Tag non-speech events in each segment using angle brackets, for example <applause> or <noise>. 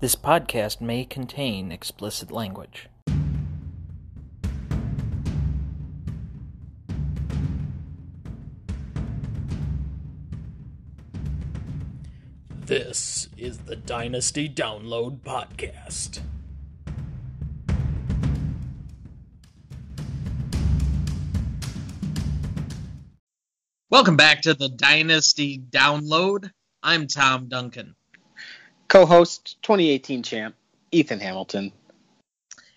This podcast may contain explicit language. This is the Dynasty Download Podcast. Welcome back to the Dynasty Download. I'm Tom Duncan. Co host 2018 champ, Ethan Hamilton.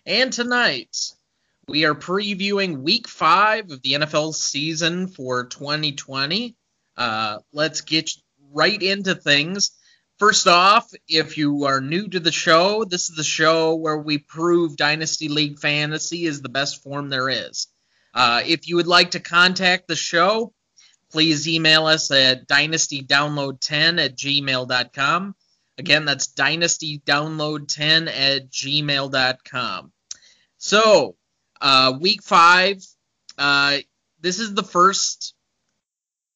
And tonight, we are previewing week five of the NFL season for 2020. Uh, let's get right into things. First off, if you are new to the show, this is the show where we prove Dynasty League Fantasy is the best form there is. Uh, if you would like to contact the show, please email us at dynastydownload10 at gmail.com. Again, that's dynastydownload10 at gmail.com. So, uh, week five, uh, this is the first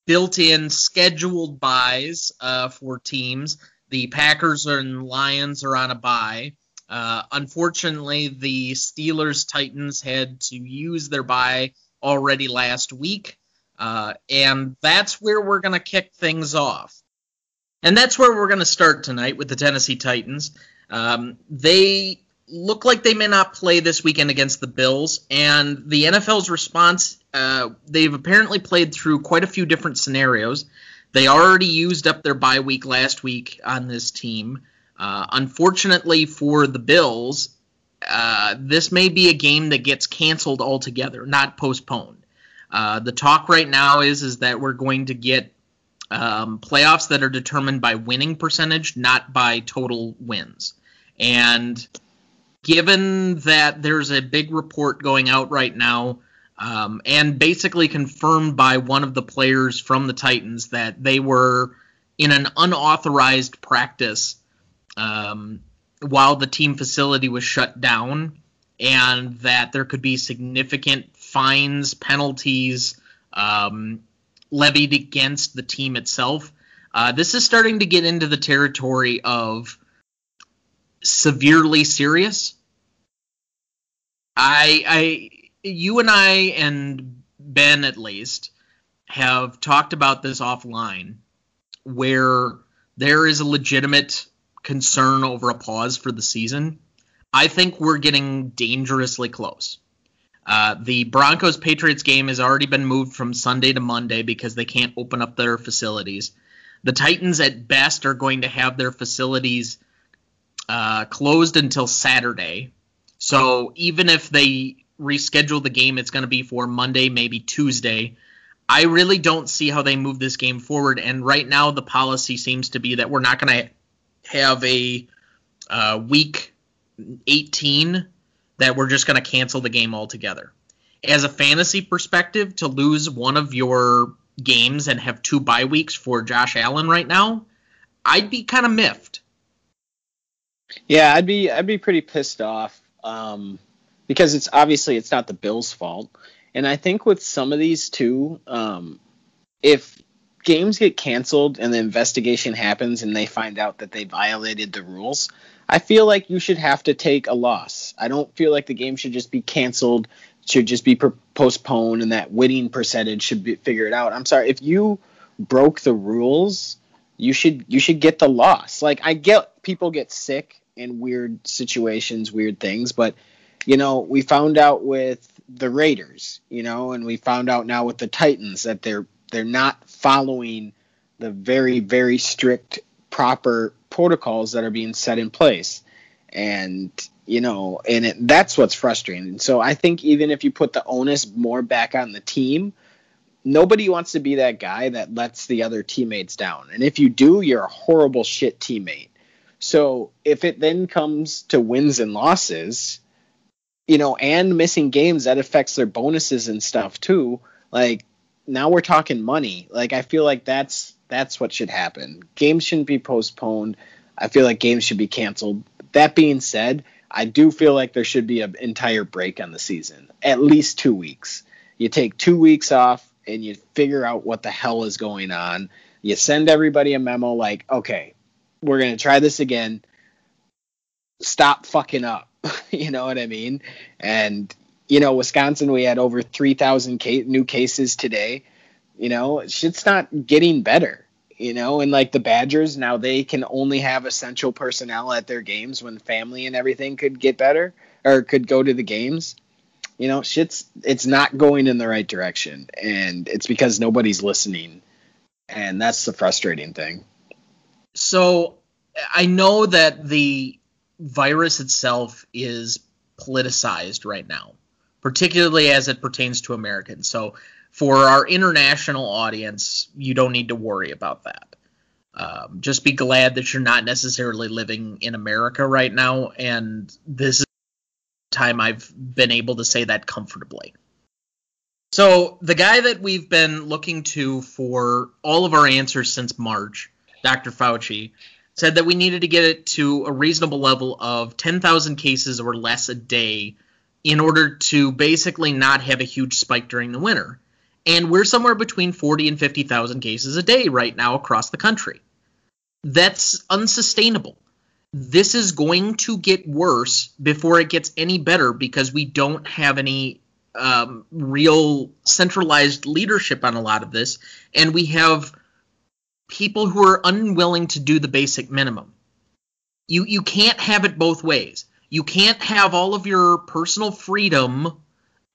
built-in scheduled byes uh, for teams. The Packers and Lions are on a bye. Uh, unfortunately, the Steelers Titans had to use their bye already last week. Uh, and that's where we're going to kick things off. And that's where we're going to start tonight with the Tennessee Titans. Um, they look like they may not play this weekend against the Bills, and the NFL's response uh, they've apparently played through quite a few different scenarios. They already used up their bye week last week on this team. Uh, unfortunately for the Bills, uh, this may be a game that gets canceled altogether, not postponed. Uh, the talk right now is is that we're going to get um, playoffs that are determined by winning percentage, not by total wins. And given that there's a big report going out right now, um, and basically confirmed by one of the players from the Titans that they were in an unauthorized practice um, while the team facility was shut down, and that there could be significant fines, penalties um, levied against the team itself. Uh, this is starting to get into the territory of severely serious. I, I, you and I and Ben at least have talked about this offline, where there is a legitimate concern over a pause for the season. I think we're getting dangerously close. Uh, the Broncos Patriots game has already been moved from Sunday to Monday because they can't open up their facilities. The Titans, at best, are going to have their facilities uh, closed until Saturday. So even if they reschedule the game, it's going to be for Monday, maybe Tuesday. I really don't see how they move this game forward. And right now, the policy seems to be that we're not going to have a uh, week 18 that we're just going to cancel the game altogether. As a fantasy perspective, to lose one of your games and have two bye weeks for Josh Allen right now, I'd be kind of miffed. Yeah, I'd be I'd be pretty pissed off um, because it's obviously it's not the Bills' fault, and I think with some of these too, um, if games get canceled and the investigation happens and they find out that they violated the rules, I feel like you should have to take a loss. I don't feel like the game should just be canceled, should just be postponed, and that winning percentage should be figured out. I'm sorry if you broke the rules, you should you should get the loss. Like I get people get sick in weird situations, weird things, but you know we found out with the Raiders, you know, and we found out now with the Titans that they're they're not following the very very strict proper protocols that are being set in place. And you know and it, that's what's frustrating. So i think even if you put the onus more back on the team nobody wants to be that guy that lets the other teammates down. And if you do you're a horrible shit teammate. So if it then comes to wins and losses you know and missing games that affects their bonuses and stuff too. Like now we're talking money. Like i feel like that's that's what should happen. Games shouldn't be postponed. I feel like games should be canceled. That being said, I do feel like there should be an entire break on the season, at least two weeks. You take two weeks off and you figure out what the hell is going on. You send everybody a memo like, okay, we're going to try this again. stop fucking up. <laughs> you know what I mean? And you know, Wisconsin, we had over 3,000 ca- new cases today. You know, shit's not getting better. You know, and like the Badgers, now they can only have essential personnel at their games when family and everything could get better or could go to the games. You know, shit's it's not going in the right direction, and it's because nobody's listening, and that's the frustrating thing. So I know that the virus itself is politicized right now, particularly as it pertains to Americans. So for our international audience, you don't need to worry about that. Um, just be glad that you're not necessarily living in America right now, and this is the time I've been able to say that comfortably. So the guy that we've been looking to for all of our answers since March, Dr. Fauci, said that we needed to get it to a reasonable level of 10,000 cases or less a day in order to basically not have a huge spike during the winter. And we're somewhere between 40 and 50,000 cases a day right now across the country. That's unsustainable. This is going to get worse before it gets any better because we don't have any um, real centralized leadership on a lot of this. And we have people who are unwilling to do the basic minimum. You you can't have it both ways. You can't have all of your personal freedom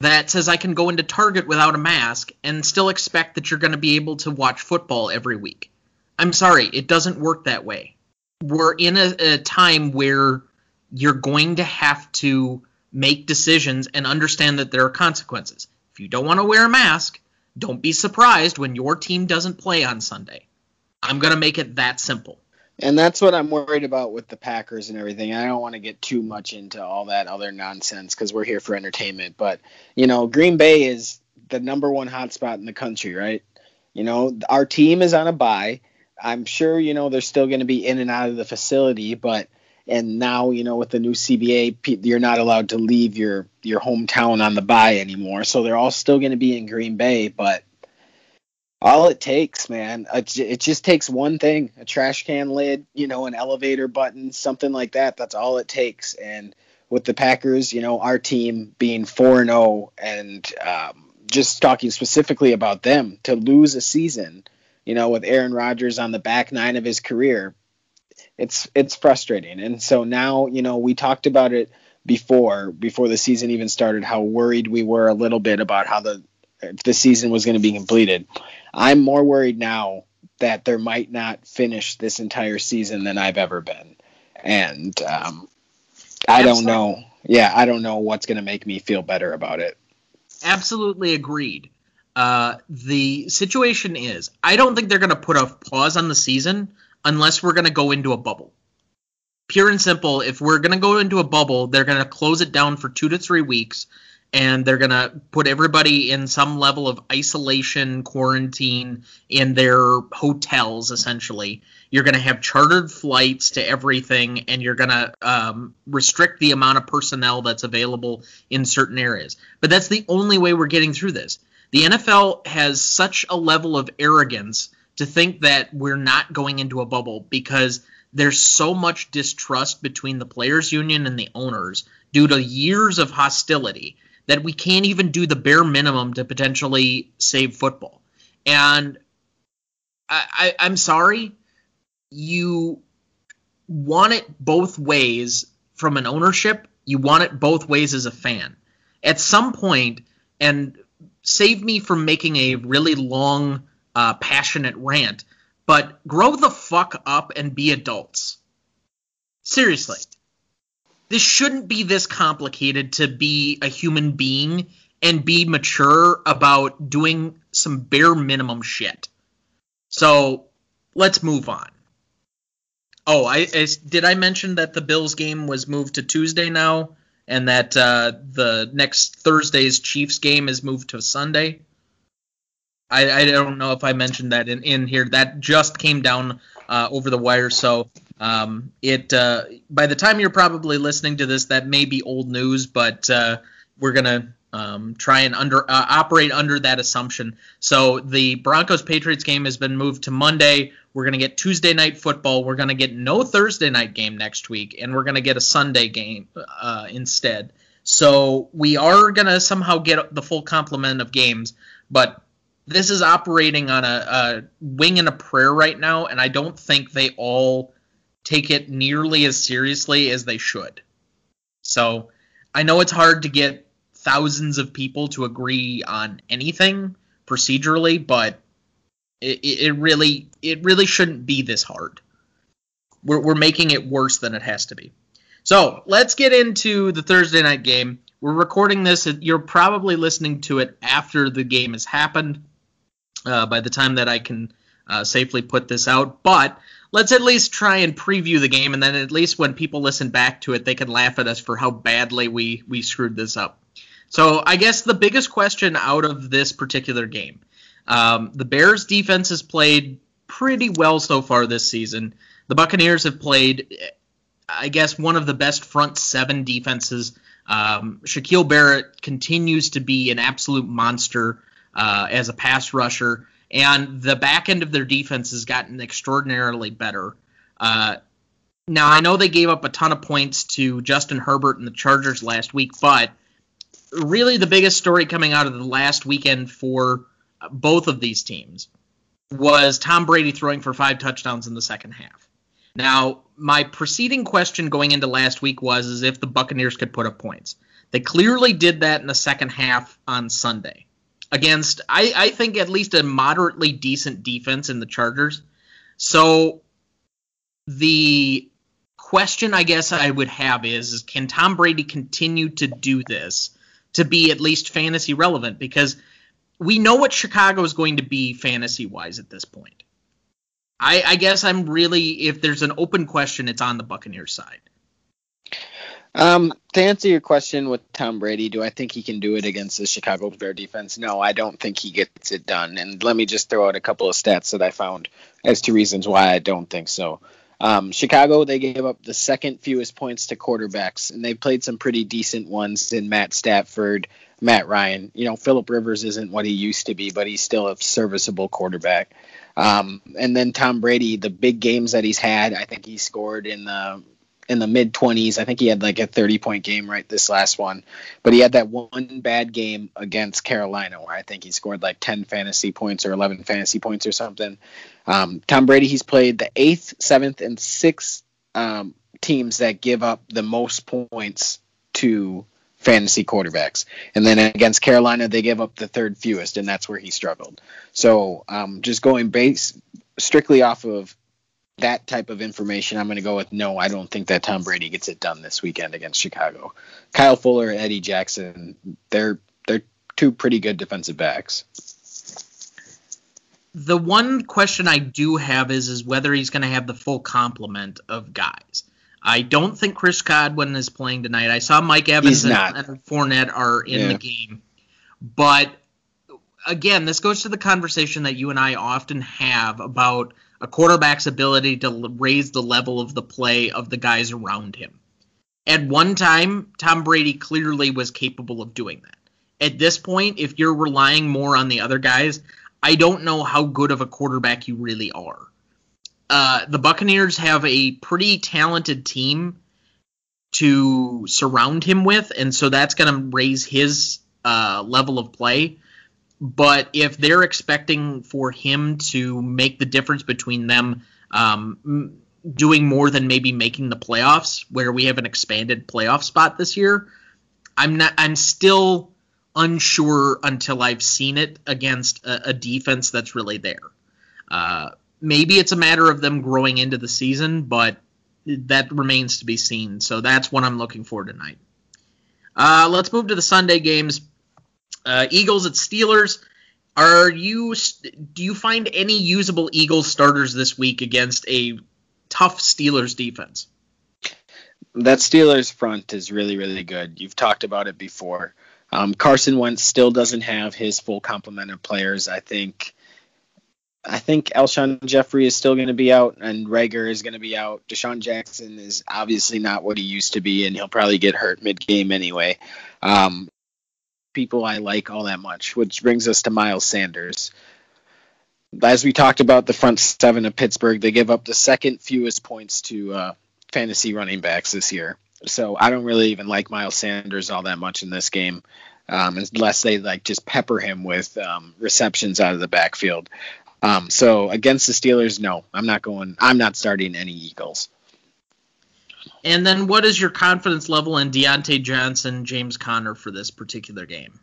that says I can go into Target without a mask and still expect that you're going to be able to watch football every week. I'm sorry, it doesn't work that way. We're in a, a time where you're going to have to make decisions and understand that there are consequences. If you don't want to wear a mask, don't be surprised when your team doesn't play on Sunday. I'm going to make it that simple. And that's what I'm worried about with the Packers and everything. I don't want to get too much into all that other nonsense because we're here for entertainment. But, you know, Green Bay is the number one hotspot in the country, right? You know, our team is on a bye. I'm sure, you know, they're still going to be in and out of the facility, but and now, you know, with the new CBA, you're not allowed to leave your your hometown on the bye anymore. So they're all still going to be in Green Bay, but all it takes, man, it just takes one thing a trash can lid, you know, an elevator button, something like that. That's all it takes. And with the Packers, you know, our team being 4 0 and um, just talking specifically about them to lose a season, you know, with Aaron Rodgers on the back nine of his career, it's it's frustrating. And so now, you know, we talked about it before before the season even started how worried we were a little bit about how the the season was going to be completed. I'm more worried now that there might not finish this entire season than I've ever been, and um, I don't know. Yeah, I don't know what's going to make me feel better about it. Absolutely agreed. Uh, the situation is, I don't think they're going to put a pause on the season unless we're going to go into a bubble. Pure and simple, if we're going to go into a bubble, they're going to close it down for two to three weeks and they're going to put everybody in some level of isolation, quarantine in their hotels, essentially. You're going to have chartered flights to everything, and you're going to um, restrict the amount of personnel that's available in certain areas. But that's the only way we're getting through this. The NFL has such a level of arrogance to think that we're not going into a bubble because there's so much distrust between the players union and the owners due to years of hostility that we can't even do the bare minimum to potentially save football. And I, I, I'm sorry, you want it both ways from an ownership. You want it both ways as a fan. At some point, and save me from making a really long, uh, passionate rant, but grow the fuck up and be adults. Seriously this shouldn't be this complicated to be a human being and be mature about doing some bare minimum shit. So let's move on. Oh, I, I did I mention that the Bills game was moved to Tuesday now, and that uh, the next Thursday's Chiefs game is moved to Sunday. I, I don't know if I mentioned that in, in here. That just came down uh, over the wire, so um, it uh, by the time you're probably listening to this, that may be old news, but uh, we're gonna um, try and under uh, operate under that assumption. So the Broncos Patriots game has been moved to Monday. We're to get Tuesday night football. We're to get no Thursday night game next week, and we're to get a Sunday game uh, instead. So we are to somehow get the full complement of games, but this is operating on a, a wing and a prayer right now, and I don't think they all take it nearly as seriously as they should. So I know it's hard to get thousands of people to agree on anything procedurally, but it, it really it really shouldn't be this hard. We're, we're making it worse than it has to be. So let's get into the Thursday night game. We're recording this. You're probably listening to it after the game has happened. Uh, by the time that I can uh, safely put this out, but let's at least try and preview the game, and then at least when people listen back to it, they can laugh at us for how badly we we screwed this up. So I guess the biggest question out of this particular game, um, the Bears defense has played pretty well so far this season. The Buccaneers have played, I guess, one of the best front seven defenses. Um, Shaquil Barrett continues to be an absolute monster uh, as a pass rusher, and the back end of their defense has gotten extraordinarily better. Uh, now I know they gave up a ton of points to Justin Herbert and the Chargers last week, but really the biggest story coming out of the last weekend for both of these teams was Tom Brady throwing for five touchdowns in the second half. Now, my preceding question going into last week was as if the Buccaneers could put up points. They clearly did that in the second half on Sunday against I, I think at least a moderately decent defense in the Chargers. So the question I guess I would have is, is can Tom Brady continue to do this to be at least fantasy relevant because we know what Chicago is going to be fantasy wise at this point. I, I, guess I'm really, if there's an open question, it's on the Buccaneers side. Um, to answer your question with Tom Brady, do I think he can do it against the Chicago Bear defense? No, I don't think he gets it done. And let me just throw out a couple of stats that I found as to reasons why I don't think so. Um, Chicago, they gave up the second fewest points to quarterbacks, and they played some pretty decent ones in Matt Stafford, Matt Ryan. You know, Philip Rivers isn't what he used to be, but he's still a serviceable quarterback. Um, and then Tom Brady, the big games that he's had, I think he scored in the in the mid 20s. I think he had like a 30 point game right this last one, but he had that one bad game against Carolina where I think he scored like 10 fantasy points or 11 fantasy points or something. Um, Tom Brady, he's played the eighth, seventh, and sixth um, teams that give up the most points to fantasy quarterbacks. And then against Carolina, they give up the third fewest, and that's where he struggled. So um, just going base strictly off of that type of information, I'm going to go with no. I don't think that Tom Brady gets it done this weekend against Chicago. Kyle Fuller, Eddie Jackson, they're they're two pretty good defensive backs. The one question I do have is is whether he's going to have the full complement of guys. I don't think Chris Godwin is playing tonight. I saw Mike Evans and, and, Fournette are in yeah. the game, but again, this goes to the conversation that you and I often have about a quarterback's ability to raise the level of the play of the guys around him. At one time, Tom Brady clearly was capable of doing that. At this point, if you're relying more on the other guys, I don't know how good of a quarterback you really are. Uh, the Buccaneers have a pretty talented team to surround him with, and so that's going to raise his uh, level of play. But if they're expecting for him to make the difference between them um, doing more than maybe making the playoffs, where we have an expanded playoff spot this year, I'm not. I'm still unsure until I've seen it against a, a defense that's really there. Uh, maybe it's a matter of them growing into the season, but that remains to be seen. So that's what I'm looking for tonight. Uh, let's move to the Sunday games. Uh, Eagles at Steelers. Are you do you find any usable Eagles starters this week against a tough Steelers defense? That Steelers front is really really good. You've talked about it before. Um, Carson Wentz still doesn't have his full complement of players. I think I think Alshon Jeffery is still going to be out, and Reagor is going to be out. DeSean Jackson is obviously not what he used to be, and he'll probably get hurt mid game anyway. Um, people I like all that much, which brings us to Miles Sanders. As we talked about the front seven of Pittsburgh, they give up the second fewest points to uh, fantasy running backs this year. So I don't really even like Miles Sanders all that much in this game, um, unless they like just pepper him with um, receptions out of the backfield. Um, so against the Steelers, no, I'm not going. I'm not starting any Eagles. And then, what is your confidence level in Diontae Johnson, James Conner for this particular game?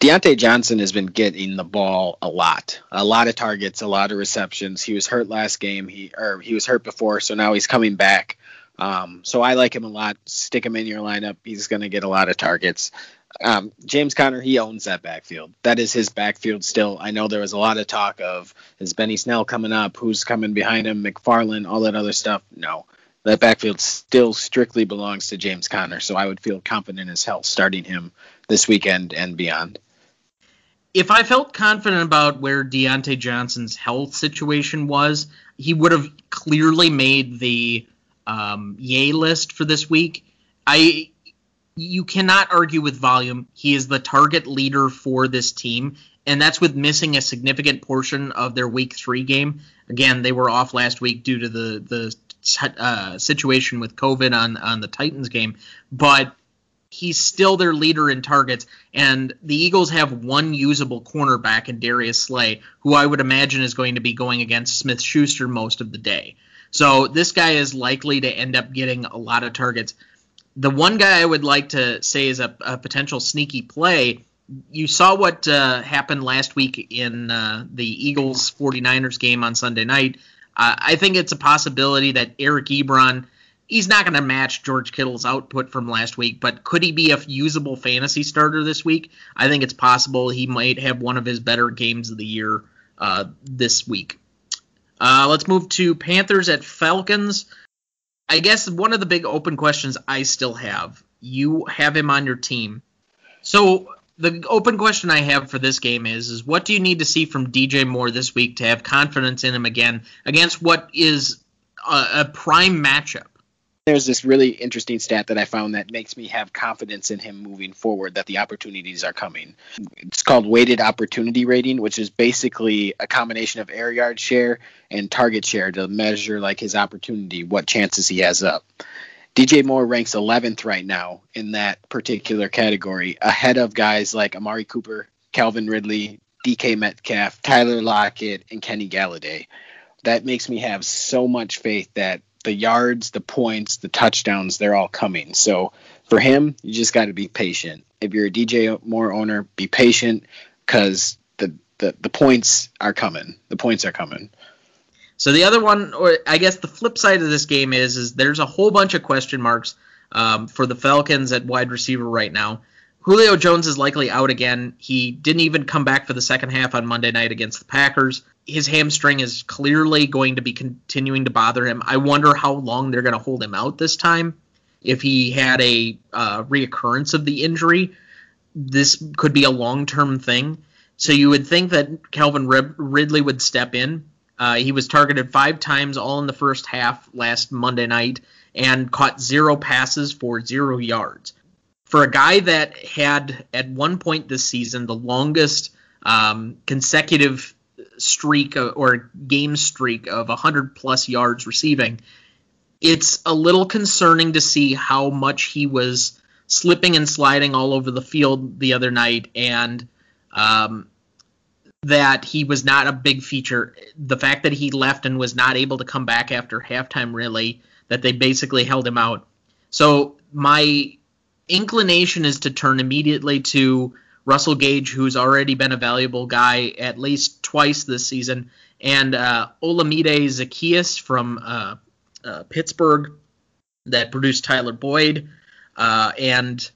Diontae Johnson has been getting the ball a lot, a lot of targets, a lot of receptions. He was hurt last game. He or he was hurt before, so now he's coming back. Um, so I like him a lot. Stick him in your lineup. He's going to get a lot of targets. Um, James Conner, he owns that backfield. That is his backfield still. I know there was a lot of talk of is Benny Snell coming up? Who's coming behind him? McFarland, all that other stuff. No, that backfield still strictly belongs to James Conner. So I would feel confident as hell starting him this weekend and beyond. If I felt confident about where Diontae Johnson's health situation was, he would have clearly made the um, yay list for this week. I you cannot argue with volume. He is the target leader for this team, and that's with missing a significant portion of their week three game. Again, they were off last week due to the the uh, situation with COVID on on the Titans game, but he's still their leader in targets. And the Eagles have one usable cornerback in Darius Slay, who I would imagine is going to be going against Smith Schuster most of the day. So this guy is likely to end up getting a lot of targets. The one guy I would like to say is a, a potential sneaky play. You saw what uh, happened last week in uh, the Eagles 49ers game on Sunday night. Uh, I think it's a possibility that Eric Ebron, he's not going to match George Kittle's output from last week, but could he be a usable fantasy starter this week? I think it's possible he might have one of his better games of the year uh, this week. Uh, let's move to Panthers at Falcons. I guess one of the big open questions I still have. You have him on your team. So the open question I have for this game is is what do you need to see from DJ Moore this week to have confidence in him again against what is a, a prime matchup? There's this really interesting stat that I found that makes me have confidence in him moving forward that the opportunities are coming. It's called weighted opportunity rating, which is basically a combination of air yard share and target share to measure like his opportunity, what chances he has up. DJ Moore ranks 11th right now in that particular category, ahead of guys like Amari Cooper, Calvin Ridley, DK Metcalf, Tyler Lockett, and Kenny Golladay. That makes me have so much faith that the yards, the points, the touchdowns, they're all coming. So for him, you just got to be patient. If you're a DJ Moore owner, be patient because the, the, the points are coming. The points are coming. So the other one, or I guess the flip side of this game is, is there's a whole bunch of question marks um, for the Falcons at wide receiver right now. Julio Jones is likely out again. He didn't even come back for the second half on Monday night against the Packers. His hamstring is clearly going to be continuing to bother him. I wonder how long they're going to hold him out this time. If he had a uh, reoccurrence of the injury, this could be a long term thing. So you would think that Calvin Ridley would step in uh, he was targeted five times, all in the first half last Monday night, and caught zero passes for zero yards. For a guy that had, at one point this season, the longest um, consecutive streak or game streak of 100 plus yards receiving, it's a little concerning to see how much he was slipping and sliding all over the field the other night. And um, that he was not a big feature. The fact that he left and was not able to come back after halftime, really, that they basically held him out. So my inclination is to turn immediately to Russell Gage, who's already been a valuable guy at least twice this season, and uh, Olamide Zaccheaus from uh, uh, Pittsburgh that produced Tyler Boyd. Uh, and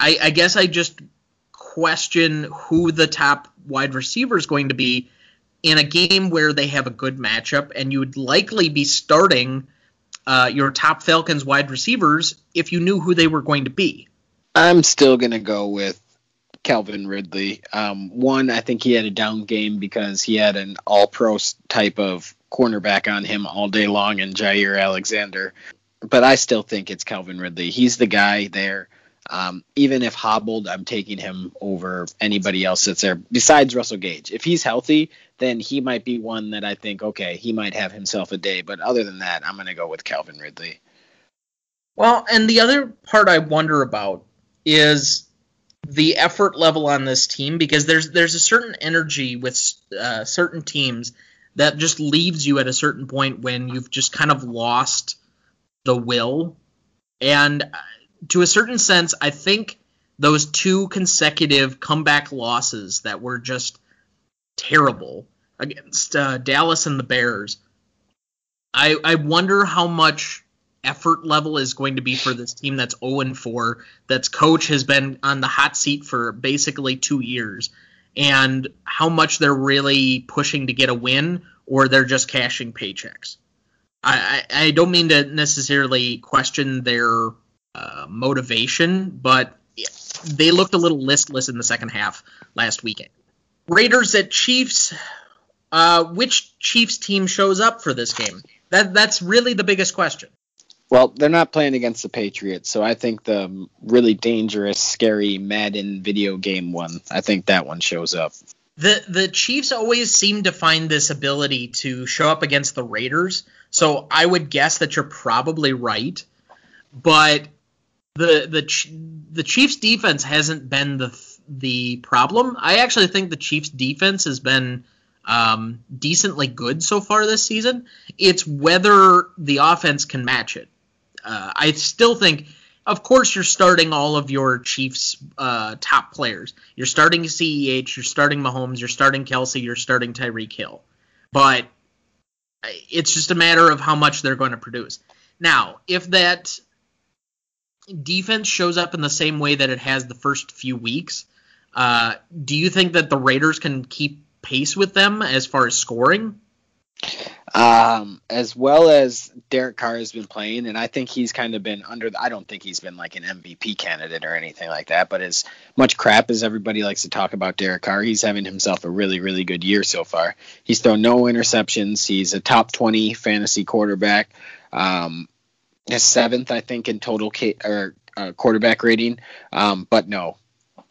I, I guess I just question who the top wide receiver is going to be in a game where they have a good matchup, and you would likely be starting uh, your top Falcons wide receivers if you knew who they were going to be. I'm still going to go with Calvin Ridley. Um, one, I think he had a down game because he had an all pro type of cornerback on him all day long in Jaire Alexander. But I still think it's Calvin Ridley. He's the guy there. Um, even if hobbled, I'm taking him over anybody else that's there besides Russell Gage. If he's healthy, then he might be one that I think, okay, he might have himself a day. But other than that, I'm going to go with Calvin Ridley. Well, and the other part I wonder about is the effort level on this team because there's there's a certain energy with uh, certain teams that just leaves you at a certain point when you've just kind of lost the will. And to a certain sense, I think those two consecutive comeback losses that were just terrible against uh, Dallas and the Bears. I I wonder how much effort level is going to be for this team that's 0 4, that's coach has been on the hot seat for basically two years, and how much they're really pushing to get a win or they're just cashing paychecks. I, I, I don't mean to necessarily question their uh, motivation, but they looked a little listless in the second half last weekend. Raiders at Chiefs. Uh, which Chiefs team shows up for this game? That that's really the biggest question. Well, they're not playing against the Patriots, so I think the really dangerous, scary Madden video game one. I think that one shows up. The the Chiefs always seem to find this ability to show up against the Raiders, so I would guess that you're probably right. But the the the Chiefs defense hasn't been the the problem. I actually think the Chiefs defense has been um, decently good so far this season. It's whether the offense can match it. Uh, I still think, of course, you're starting all of your Chiefs' uh, top players. You're starting CEH, you're starting Mahomes, you're starting Kelce, you're starting Tyreek Hill. But it's just a matter of how much they're going to produce. Now, if that defense shows up in the same way that it has the first few weeks, uh, do you think that the Raiders can keep pace with them as far as scoring? Um, as well as Derek Carr has been playing, and I think he's kind of been under. The, I don't think he's been like an MVP candidate or anything like that, but as much crap as everybody likes to talk about Derek Carr, he's having himself a really, really good year so far. He's thrown no interceptions. He's a top 20 fantasy quarterback. Um, his seventh, I think, in total K- or uh, quarterback rating. Um, but no,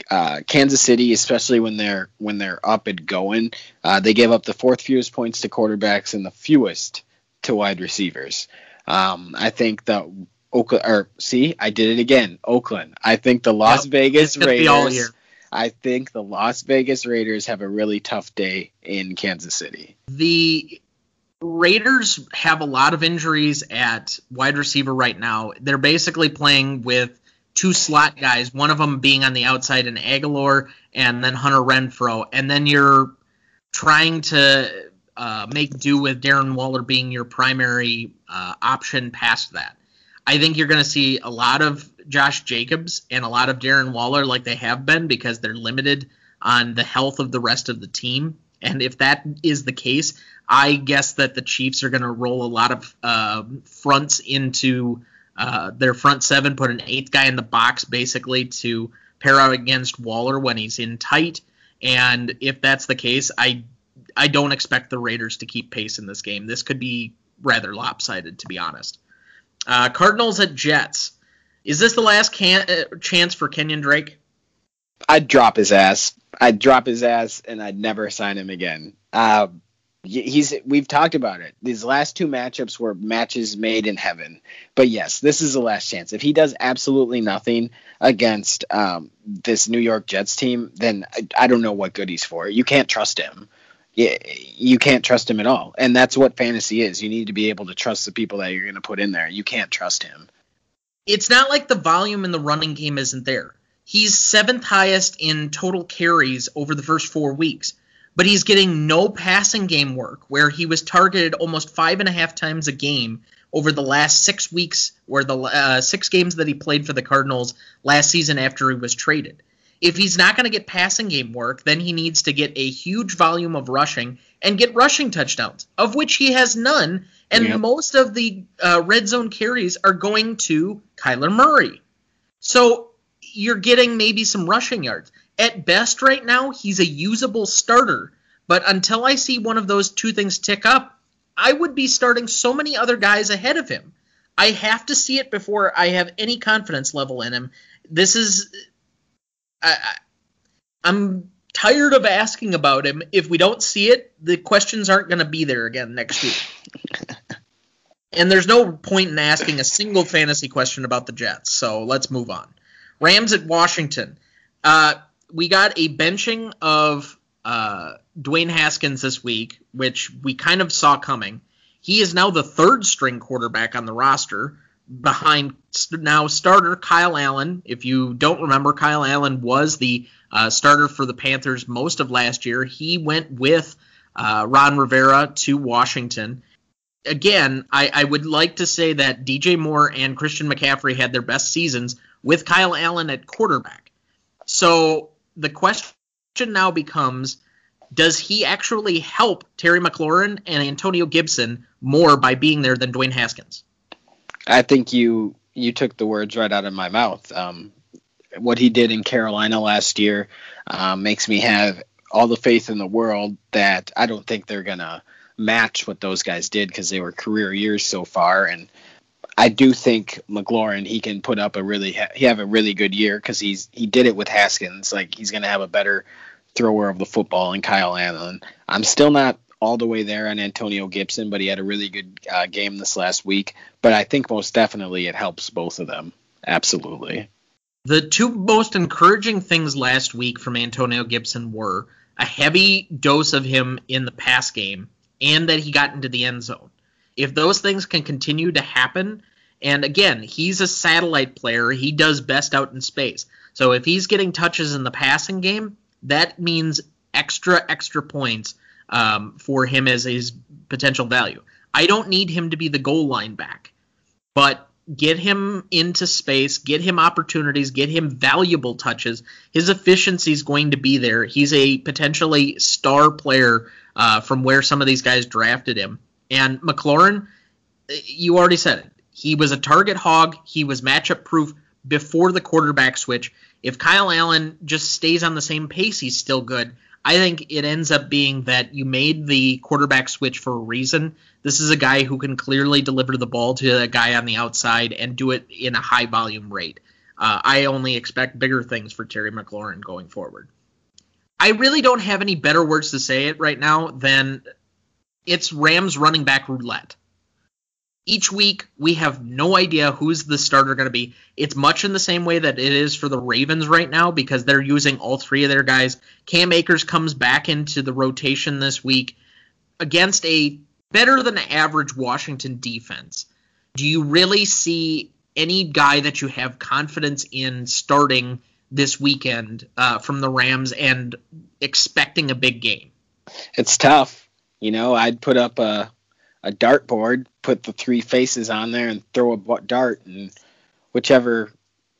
uh, Kansas City, especially when they're when they're up and going, uh, they gave up the fourth fewest points to quarterbacks and the fewest to wide receivers. Um, I think the Oakland, or see, I did it again. Oakland. I think the Las yep. Vegas Raiders. I think the Las Vegas Raiders have a really tough day in Kansas City. The Raiders have a lot of injuries at wide receiver right now. They're basically playing with two slot guys, one of them being on the outside in Agholor and then Hunter Renfrow. and then you're trying to uh, make do with Darren Waller being your primary uh, option past that. I think you're going to see a lot of Josh Jacobs and a lot of Darren Waller like they have been because they're limited on the health of the rest of the team. And if that is the case, I guess that the Chiefs are going to roll a lot of uh, fronts into uh, their front seven, put an eighth guy in the box basically to pair out against Waller when he's in tight. And if that's the case, I I don't expect the Raiders to keep pace in this game. This could be rather lopsided, to be honest. Uh, Cardinals at Jets. Is this the last can- uh, chance for Kenyon Drake? I'd drop his ass. I'd drop his ass, and I'd never sign him again. Uh, he's we've talked about it. These last two matchups were matches made in heaven. But yes, this is the last chance. If he does absolutely nothing against um, this New York Jets team, then I, I, don't know what good he's for. You can't trust him. You can't trust him at all. And that's what fantasy is. You need to be able to trust the people that you're going to put in there. You can't trust him. It's not like the volume in the running game isn't there. He's seventh highest in total carries over the first four weeks but he's getting no passing game work where he was targeted almost five and a half times a game over the last six weeks or the uh, six games that he played for the Cardinals last season after he was traded. If he's not going to get passing game work, then he needs to get a huge volume of rushing and get rushing touchdowns, of which he has none. And yep. most of the uh, red zone carries are going to Kyler Murray. So you're getting maybe some rushing yards. At best, right now, he's a usable starter. But until I see one of those two things tick up, I would be starting so many other guys ahead of him. I have to see it before I have any confidence level in him. This is, I, I, I'm tired of asking about him. If we don't see it, the questions aren't going to be there again next week. <laughs> and there's no point in asking a single fantasy question about the Jets. So let's move on. Rams at Washington. Uh, we got a benching of uh, Dwayne Haskins this week, which we kind of saw coming. He is now the third string quarterback on the roster behind now starter Kyle Allen. If you don't remember, Kyle Allen was the uh, starter for the Panthers most of last year. He went with uh, Ron Rivera to Washington. Again, I, I would like to say that DJ Moore and Christian McCaffrey had their best seasons with Kyle Allen at quarterback. So the question now becomes does he actually help Terry McLaurin and Antonio Gibson more by being there than Dwayne Haskins? I think you you took the words right out of my mouth. Um, what he did in Carolina last year um, makes me have all the faith in the world that I don't think they're gonna match what those guys did because they were career years so far. And I do think McLaurin he can put up a really he have a really good year because he's he did it with Haskins. Like he's gonna have a better thrower of the football in Kyle Allen. I'm still not all the way there on Antonio Gibson, but he had a really good uh, game this last week. But I think most definitely it helps both of them. Absolutely. The two most encouraging things last week from Antonio Gibson were a heavy dose of him in the pass game and that he got into the end zone. If those things can continue to happen, and again, he's a satellite player, he does best out in space. So if he's getting touches in the passing game, that means extra extra points um, for him as his potential value. I don't need him to be the goal line back, but get him into space, get him opportunities, get him valuable touches. His efficiency is going to be there. He's a potentially star player uh, from where some of these guys drafted him. And McLaurin, you already said it. He was a target hog. He was matchup proof before the quarterback switch. If Kyle Allen just stays on the same pace, he's still good. I think it ends up being that you made the quarterback switch for a reason. This is a guy who can clearly deliver the ball to a guy on the outside and do it in a high volume rate. Uh, I only expect bigger things for Terry McLaurin going forward. I really don't have any better words to say it right now than it's Rams running back roulette each week we have no idea who's the starter going to be. It's much in the same way that it is for the Ravens right now because they're using all three of their guys. Cam Akers comes back into the rotation this week against a better than average Washington defense. Do you really see any guy that you have confidence in starting this weekend uh, from the Rams and expecting a big game? It's tough. You know, I'd put up a a dartboard, put the three faces on there, and throw a dart, and whichever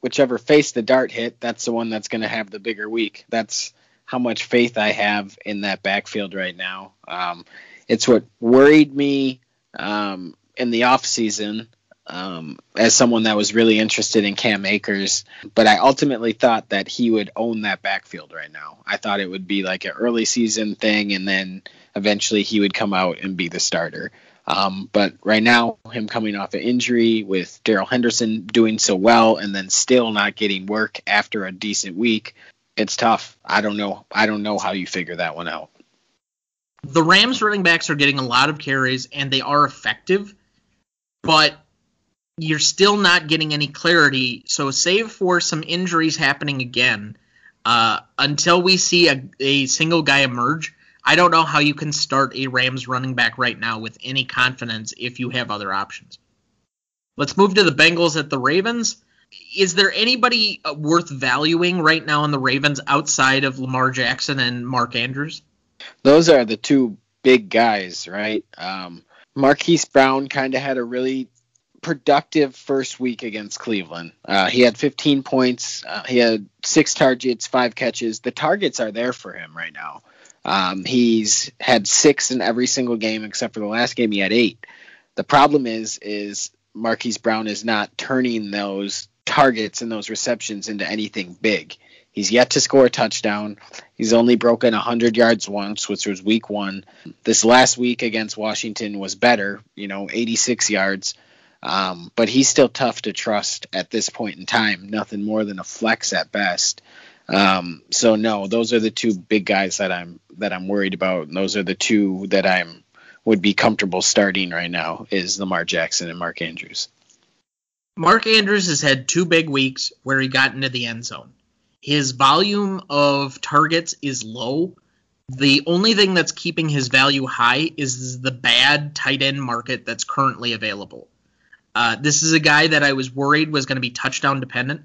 whichever face the dart hit, that's the one that's going to have the bigger week. That's how much faith I have in that backfield right now. Um, it's what worried me um, in the off season um, as someone that was really interested in Cam Akers, but I ultimately thought that he would own that backfield right now. I thought it would be like an early season thing, and then eventually he would come out and be the starter. Um, but right now, him coming off an injury with Darrell Henderson doing so well and then still not getting work after a decent week, it's tough. I don't know. I don't know how you figure that one out. The Rams running backs are getting a lot of carries and they are effective, but you're still not getting any clarity. So, save for some injuries happening again, uh, until we see a, a single guy emerge, I don't know how you can start a Rams running back right now with any confidence if you have other options. Let's move to the Bengals at the Ravens. Is there anybody uh, worth valuing right now in the Ravens outside of Lamar Jackson and Mark Andrews? Those are the two big guys, right? Um, Marquise Brown kind of had a really productive first week against Cleveland. Uh, he had 15 points. Uh, he had six targets, five catches. The targets are there for him right now. Um, he's had six in every single game except for the last game. He had eight. The problem is, is Marquise Brown is not turning those targets and those receptions into anything big. He's yet to score a touchdown. He's only broken 100 yards once, which was week one. This last week against Washington was better, you know, 86 yards. Um, but he's still tough to trust at this point in time. Nothing more than a flex at best. Um, so no, those are the two big guys that I'm that I'm worried about. And those are the two that I'm would be comfortable starting right now is Lamar Jackson and Mark Andrews. Mark Andrews has had two big weeks where he got into the end zone. His volume of targets is low. The only thing that's keeping his value high is the bad tight end market that's currently available. Uh, this is a guy that I was worried was going to be touchdown dependent.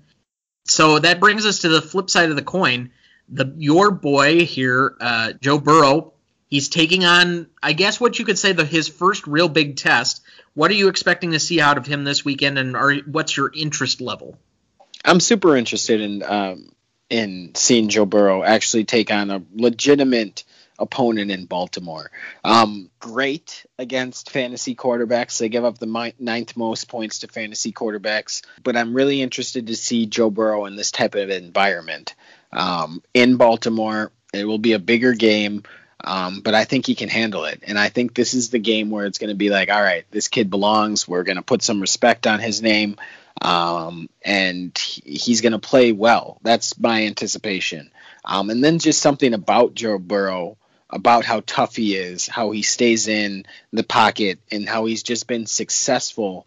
So that brings us to the flip side of the coin. The your boy here, uh, Joe Burrow, he's taking on, I guess, what you could say the his first real big test. What are you expecting to see out of him this weekend, and are, what's your interest level? I'm super interested in um, in seeing Joe Burrow actually take on a legitimate opponent in Baltimore. Um, great against fantasy quarterbacks. They give up the ninth most points to fantasy quarterbacks. But I'm really interested to see Joe Burrow in this type of environment. Um, in Baltimore, it will be a bigger game. Um, but I think he can handle it. And I think this is the game where it's going to be like, all right, this kid belongs. We're going to put some respect on his name. Um, and he's going to play well. That's my anticipation. Um, and then just something about Joe Burrow about how tough he is, how he stays in the pocket, and how he's just been successful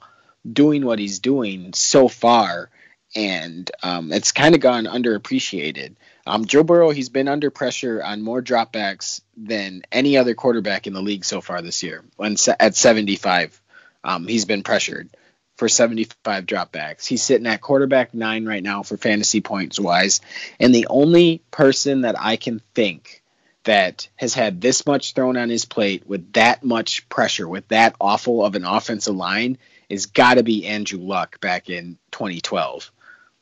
doing what he's doing so far. And um, it's kind of gone underappreciated. Um, Joe Burrow, he's been under pressure on more dropbacks than any other quarterback in the league so far this year. When at 75, um, he's been pressured for 75 dropbacks. He's sitting at quarterback nine right now for fantasy points wise. And the only person that I can think that has had this much thrown on his plate with that much pressure, with that awful of an offensive line, is got to be Andrew Luck back in 2012.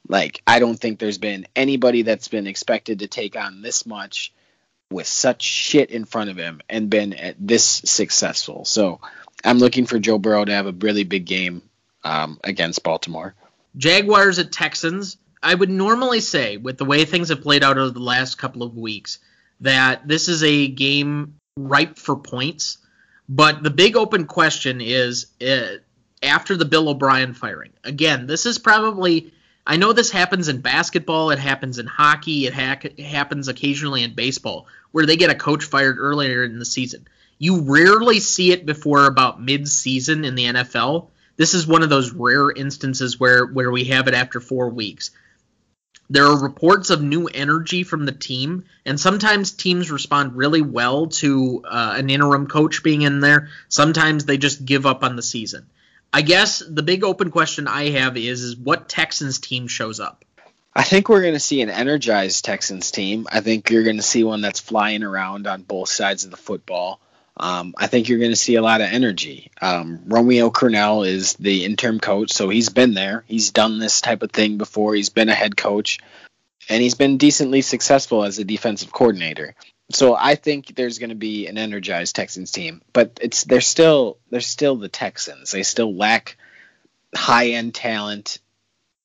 Like, I don't think there's been anybody that's been expected to take on this much with such shit in front of him and been this successful. So I'm looking for Joe Burrow to have a really big game um, against Baltimore. Jaguars at Texans. I would normally say, with the way things have played out over the last couple of weeks, that this is a game ripe for points. But the big open question is uh, after the Bill O'Brien firing. Again, this is probably. I know this happens in basketball, it happens in hockey, it, ha- it happens occasionally in baseball, where they get a coach fired earlier in the season. You rarely see it before about mid-season in the NFL. This is one of those rare instances where where we have it after four weeks. There are reports of new energy from the team, and sometimes teams respond really well to uh, an interim coach being in there. Sometimes they just give up on the season. I guess the big open question I have is, is what Texans team shows up? I think we're going to see an energized Texans team. I think you're going to see one that's flying around on both sides of the football. Um, I think you're going to see a lot of energy. Um, Romeo Crennel is the interim coach, so he's been there. He's done this type of thing before. He's been a head coach, and he's been decently successful as a defensive coordinator. So I think there's going to be an energized Texans team, but it's they're still they're still the Texans. They still lack high end talent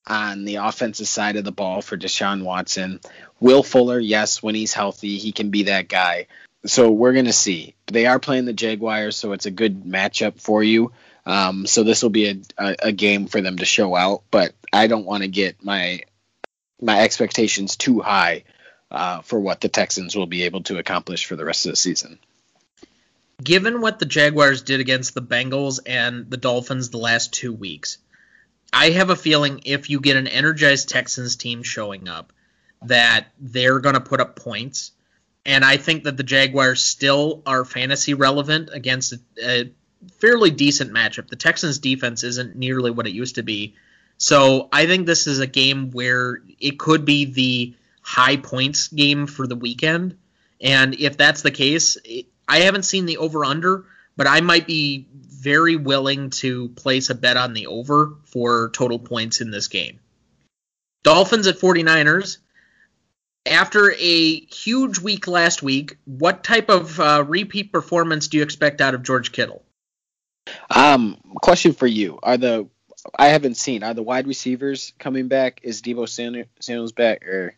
on the offensive side of the ball for Deshaun Watson. Will Fuller, yes, when he's healthy, he can be that guy so we're gonna see. They are playing the Jaguars, so it's a good matchup for you. Um, so this will be a, a, a, game for them to show out, but I don't want to get my my expectations too high uh, for what the Texans will be able to accomplish for the rest of the season. Given what the Jaguars did against the Bengals and the Dolphins the last two weeks, I have a feeling if you get an energized Texans team showing up, that they're going to put up points and I think that the Jaguars still are fantasy relevant against a, a, fairly decent matchup. The Texans' defense isn't nearly what it used to be, so I think this is a game where it could be the high points game for the weekend. And if that's the case, I haven't seen the over under, but I might be very willing to place a bet on the over for total points in this game. Dolphins at 49ers after a huge week last week, what type of uh, repeat performance do you expect out of George Kittle? Um, question for you: Are the I haven't seen are the wide receivers coming back? Is Deebo Samuel's back or?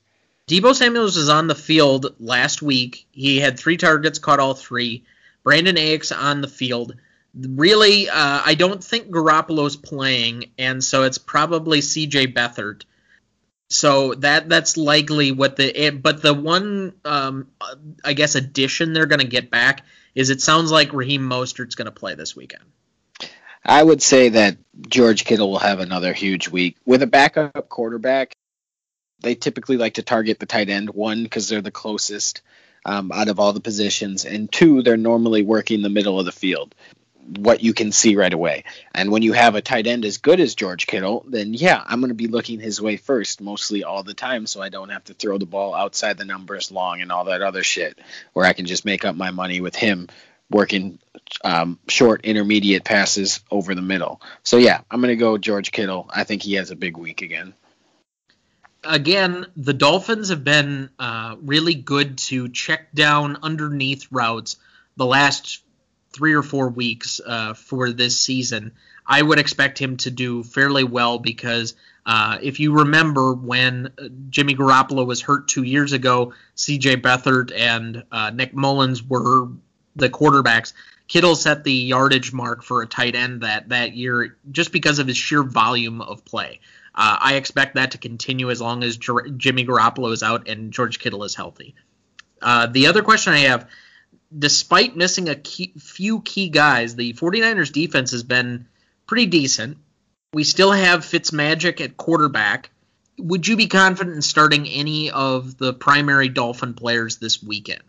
Deebo Samuels is on the field last week. He had three targets, caught all three. Brandon Aiyuk's on the field. Really, uh, I don't think Garoppolo's playing, and so it's probably C.J. Beathard. So that that's likely what the it, but the one um, I guess addition they're going to get back is it sounds like Raheem Mostert's going to play this weekend. I would say that George Kittle will have another huge week with a backup quarterback. They typically like to target the tight end one because they're the closest um, out of all the positions, and two, they're normally working the middle of the field what you can see right away. And when you have a tight end as good as George Kittle, then yeah, I'm going to be looking his way first mostly all the time so I don't have to throw the ball outside the numbers long and all that other shit where I can just make up my money with him working um, short intermediate passes over the middle. So yeah, I'm going to go George Kittle. I think he has a big week again. Again, the Dolphins have been uh, really good to check down underneath routes the last three or four weeks uh, for this season, I would expect him to do fairly well because uh, if you remember when Jimmy Garoppolo was hurt two years ago, C.J. Beathard and uh, Nick Mullens were the quarterbacks. Kittle set the yardage mark for a tight end that that year just because of his sheer volume of play. Uh, I expect that to continue as long as Jimmy Garoppolo is out and George Kittle is healthy. Uh, the other question I have despite missing a key, few key guys, the 49ers defense has been pretty decent. We still have Fitzmagic at quarterback. Would you be confident in starting any of the primary Dolphin players this weekend?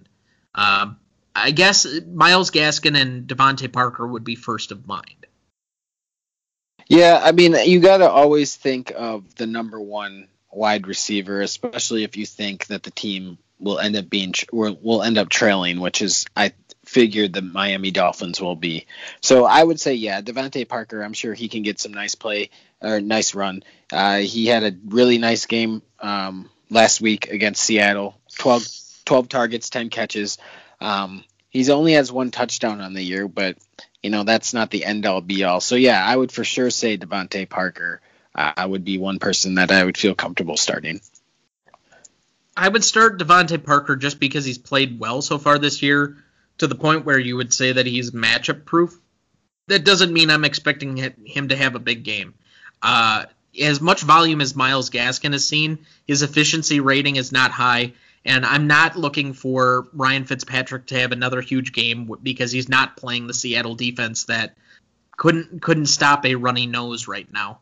Um, I guess Myles Gaskin and DeVante Parker would be first of mind. Yeah, I mean, you got to always think of the number one wide receiver, especially if you think that the team will end up being will will end up trailing, which is I figured the Miami Dolphins will be. So I would say yeah, DeVante Parker. I'm sure he can get some nice play or nice run. Uh, he had a really nice game um, last week against Seattle. 12, 12 targets, 10 catches. Um, he's only has one touchdown on the year, but you know that's not the end all be all. So yeah, I would for sure say DeVante Parker. Uh, I would be one person that I would feel comfortable starting. I would start DeVante Parker just because he's played well so far this year to the point where you would say that he's matchup proof. That doesn't mean I'm expecting him to have a big game. Uh, as much volume as Myles Gaskin has seen, his efficiency rating is not high, and I'm not looking for Ryan Fitzpatrick to have another huge game because he's not playing the Seattle defense that couldn't couldn't stop a runny nose right now.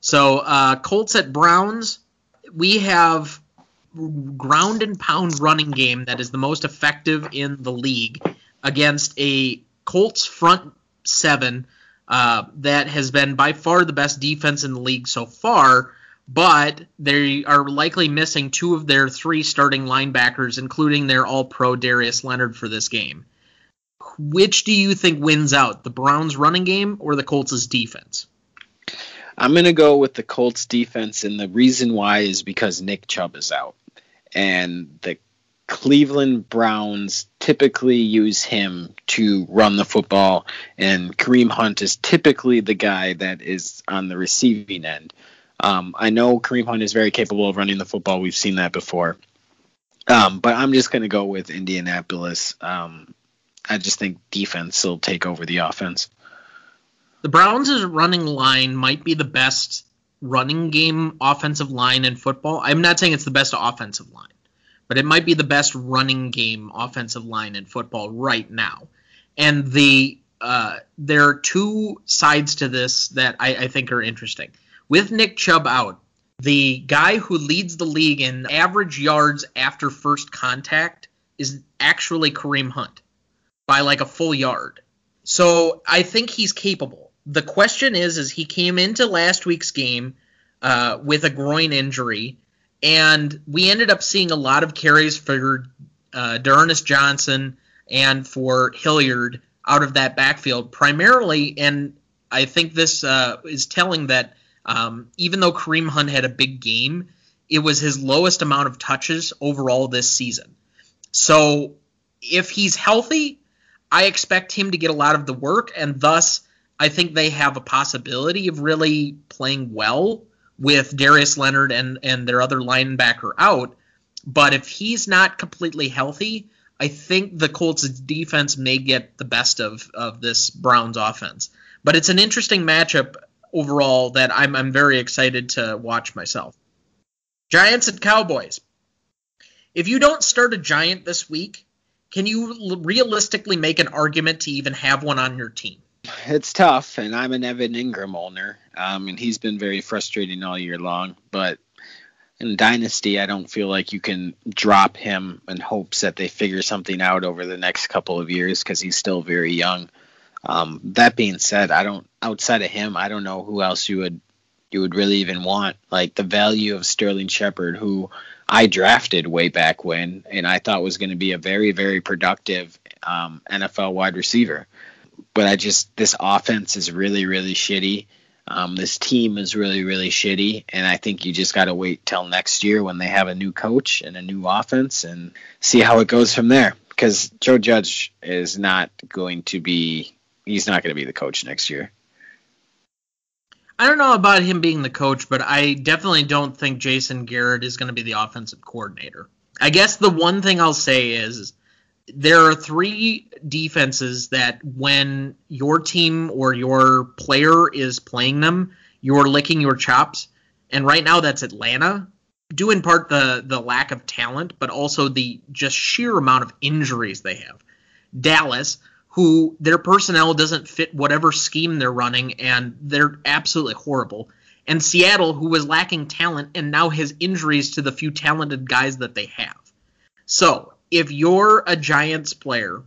So uh, Colts at Browns, we have ground and pound running game that is the most effective in the league against a Colts front seven uh, that has been by far the best defense in the league so far. But they are likely missing two of their three starting linebackers, including their All Pro Darius Leonard for this game. Which do you think wins out, the Browns' running game or the Colts' defense? I'm going to go with the Colts defense, and the reason why is because Nick Chubb is out and the Cleveland Browns typically use him to run the football, and Kareem Hunt is typically the guy that is on the receiving end. Um, I know Kareem Hunt is very capable of running the football. We've seen that before. Um, but I'm just going to go with Indianapolis. Um, I just think defense will take over the offense. The Browns' running line might be the best running game offensive line in football. I'm not saying it's the best offensive line, but it might be the best running game offensive line in football right now. And the uh, there are two sides to this that I, I think are interesting. With Nick Chubb out, the guy who leads the league in average yards after first contact is actually Kareem Hunt by like a full yard. So I think he's capable the question is, is he came into last week's game uh, with a groin injury, and we ended up seeing a lot of carries for uh, D'Ernest Johnson and for Hilliard out of that backfield primarily, and I think this uh, is telling that um, even though Kareem Hunt had a big game, it was his lowest amount of touches overall this season. So if he's healthy, I expect him to get a lot of the work, and thus I think they have a possibility of really playing well with Darius Leonard and, and their other linebacker out. But if he's not completely healthy, I think the Colts' defense may get the best of, of this Browns offense. But it's an interesting matchup overall that I'm, I'm very excited to watch myself. Giants and Cowboys. If you don't start a Giant this week, can you realistically make an argument to even have one on your team? It's tough, and I'm an Evan Engram owner, um, and he's been very frustrating all year long. But in Dynasty, I don't feel like you can drop him in hopes that they figure something out over the next couple of years because he's still very young. Um, that being said, I don't outside of him, I don't know who else you would you would really even want. Like the value of Sterling Shepard, who I drafted way back when, and I thought was going to be a very very productive um, NFL wide receiver. But I just this offense is really really shitty um, this team is really, really shitty, and I think you just got to wait till next year when they have a new coach and a new offense and see how it goes from there. Because Joe Judge is not going to be, he's not going to be the coach next year. I don't know about him being the coach, but I definitely don't think Jason Garrett is going to be the offensive coordinator. I guess the one thing I'll say is there are three defenses that when your team or your player is playing them, you're licking your chops. And right now that's Atlanta, due in part the the lack of talent, but also the just sheer amount of injuries they have. Dallas, who their personnel doesn't fit whatever scheme they're running, and they're absolutely horrible. And Seattle, who was lacking talent and now has injuries to the few talented guys that they have. So if you're a Giants player,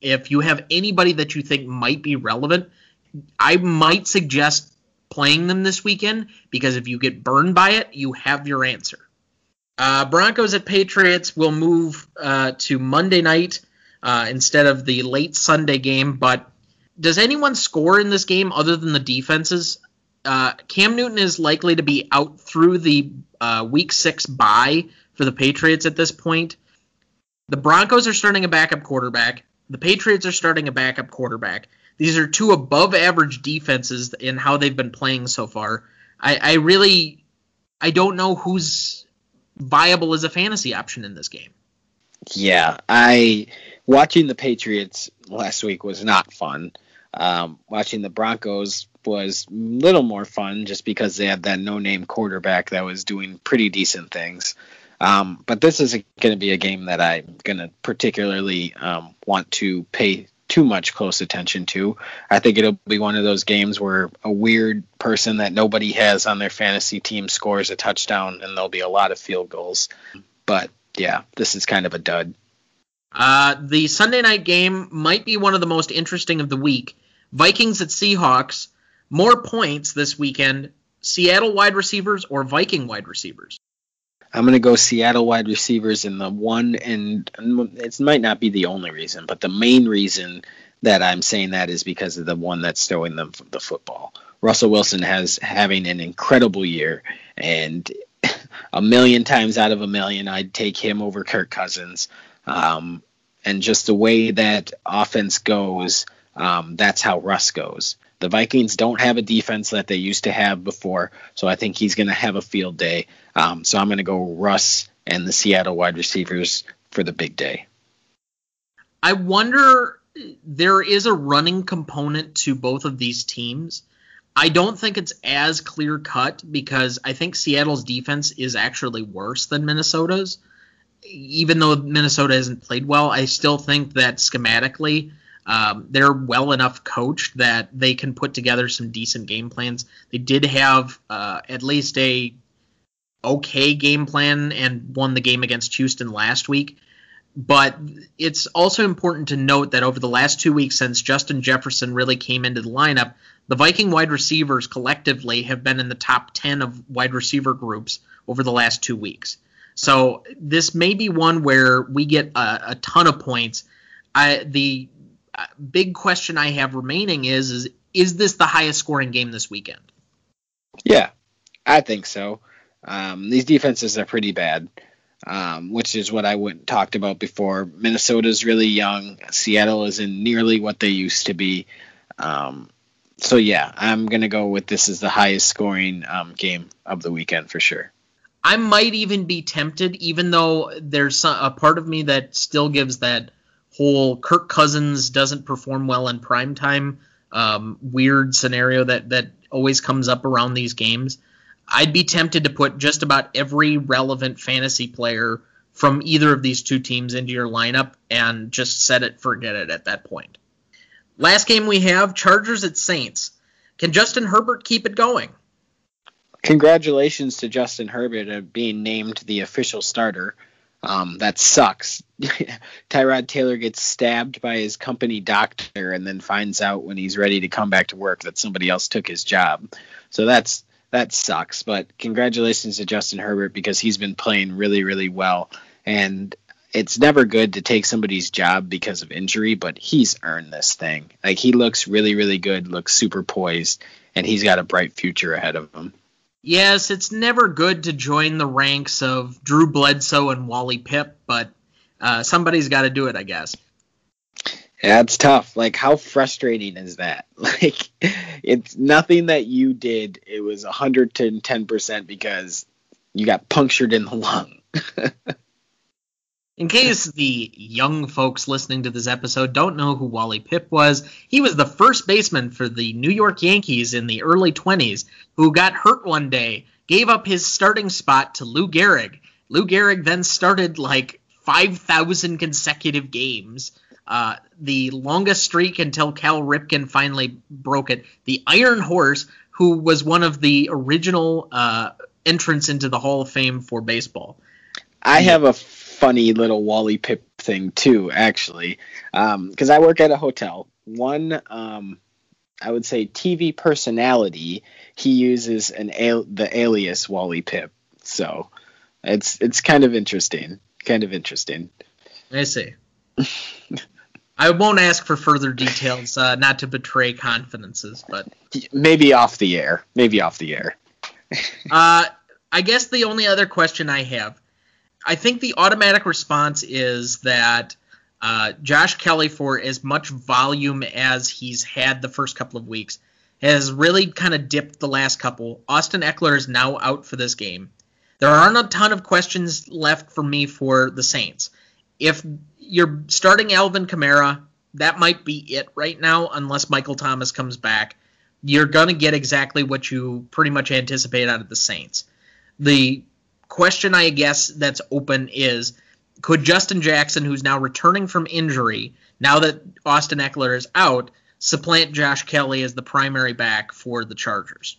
if you have anybody that you think might be relevant, I might suggest playing them this weekend because if you get burned by it, you have your answer. Uh, Broncos at Patriots will move uh, to Monday night uh, instead of the late Sunday game. But does anyone score in this game other than the defenses? Uh, Cam Newton is likely to be out through the uh, Week Six bye for the Patriots at this point. The Broncos are starting a backup quarterback. The Patriots are starting a backup quarterback. These are two above average defenses in how they've been playing so far. I, I really I don't know who's viable as a fantasy option in this game. Yeah, I watching the Patriots last week was not fun. Um, watching the Broncos was a little more fun just because they had that no name quarterback that was doing pretty decent things. Um, but this isn't going to be a game that I'm going to particularly um, want to pay too much close attention to. I think it'll be one of those games where a weird person that nobody has on their fantasy team scores a touchdown and there'll be a lot of field goals. But yeah, this is kind of a dud. Uh, the Sunday night game might be one of the most interesting of the week. Vikings at Seahawks. More points this weekend. Seattle wide receivers or Viking wide receivers? I'm going to go Seattle wide receivers in the one, and it might not be the only reason, but the main reason that I'm saying that is because of the one that's throwing them the football. Russell Wilson has having an incredible year, and <laughs> a million times out of a million, I'd take him over Kirk Cousins. Um, and just the way that offense goes, um, that's how Russ goes. The Vikings don't have a defense that they used to have before, so I think he's going to have a field day. Um, so I'm going to go Russ and the Seattle wide receivers for the big day. I wonder there is a running component to both of these teams. I don't think it's as clear cut because I think Seattle's defense is actually worse than Minnesota's. Even though Minnesota hasn't played well, I still think that schematically um, they're well enough coached that they can put together some decent game plans. They did have uh, at least a okay game plan and won the game against Houston last week. But it's also important to note that over the last two weeks since Justin Jefferson really came into the lineup, the Viking wide receivers collectively have been in the top 10 of wide receiver groups over the last two weeks. So this may be one where we get a, a ton of points. I, the big question I have remaining is, is is this the highest scoring game this weekend? Yeah, I think so. Um, these defenses are pretty bad, um, which is what I went, talked about before. Minnesota's really young. Seattle isn't nearly what they used to be. Um, so yeah, I'm gonna go with this as the highest scoring um, game of the weekend for sure. I might even be tempted, even though there's a part of me that still gives that whole Kirk Cousins doesn't perform well in prime time um, weird scenario that that always comes up around these games. I'd be tempted to put just about every relevant fantasy player from either of these two teams into your lineup and just set it forget it at that point. Last game we have Chargers at Saints. Can Justin Herbert keep it going? Congratulations to Justin Herbert of being named the official starter. Um, that sucks. <laughs> Tyrod Taylor gets stabbed by his company doctor and then finds out when he's ready to come back to work that somebody else took his job. So that's that sucks. But congratulations to Justin Herbert because he's been playing really, really well. And it's never good to take somebody's job because of injury, but he's earned this thing. Like he looks really, really good, looks super poised, and he's got a bright future ahead of him. Yes, it's never good to join the ranks of Drew Bledsoe and Wally Pipp, but uh, somebody's got to do it, I guess. Yeah, it's tough. Like, how frustrating is that? <laughs> Like, it's nothing that you did. It was 110% because you got punctured in the lung. <laughs> In case <laughs> the young folks listening to this episode don't know who Wally Pipp was, he was the first baseman for the New York Yankees in the early 20s who got hurt one day, gave up his starting spot to Lou Gehrig. Lou Gehrig then started like 5,000 consecutive games. Uh, the longest streak until Cal Ripken finally broke it. The Iron Horse, who was one of the original uh, entrants into the Hall of Fame for baseball. I have a funny little Wally Pipp thing too, actually, because um, I work at a hotel. One, um, I would say, TV personality, he uses an al- the alias Wally Pipp, So it's it's kind of interesting. Kind of interesting. I see. <laughs> I won't ask for further details, uh, not to betray confidences, but maybe off the air. Maybe off the air. <laughs> uh, I guess the only other question I have I think the automatic response is that uh, Josh Kelley, for as much volume as he's had the first couple of weeks, has really kind of dipped the last couple. Austin Ekeler is now out for this game. There aren't a ton of questions left for me for the Saints. If you're starting Alvin Kamara, that might be it right now, unless Michael Thomas comes back. You're going to get exactly what you pretty much anticipate out of the Saints. The question I guess that's open is could Justin Jackson, who's now returning from injury, now that Austin Ekeler is out, supplant Josh Kelley as the primary back for the Chargers?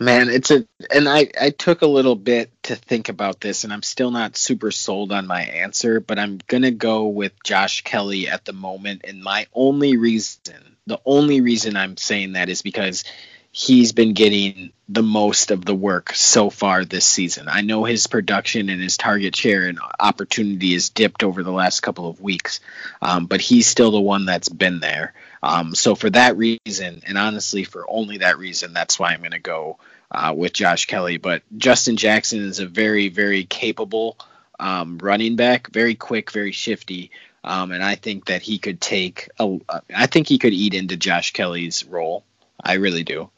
Man, it's a and I I took a little bit to think about this and I'm still not super sold on my answer, but I'm going to go with Josh Kelley at the moment and my only reason, the only reason I'm saying that is because he's been getting the most of the work so far this season. I know his production and his target share and opportunity has dipped over the last couple of weeks, um, but he's still the one that's been there. Um, so for that reason, and honestly for only that reason, that's why I'm going to go uh, with Josh Kelley. But Justin Jackson is a very, very capable um, running back, very quick, very shifty. Um, and I think that he could take a, I think he could eat into Josh Kelley's role. I really do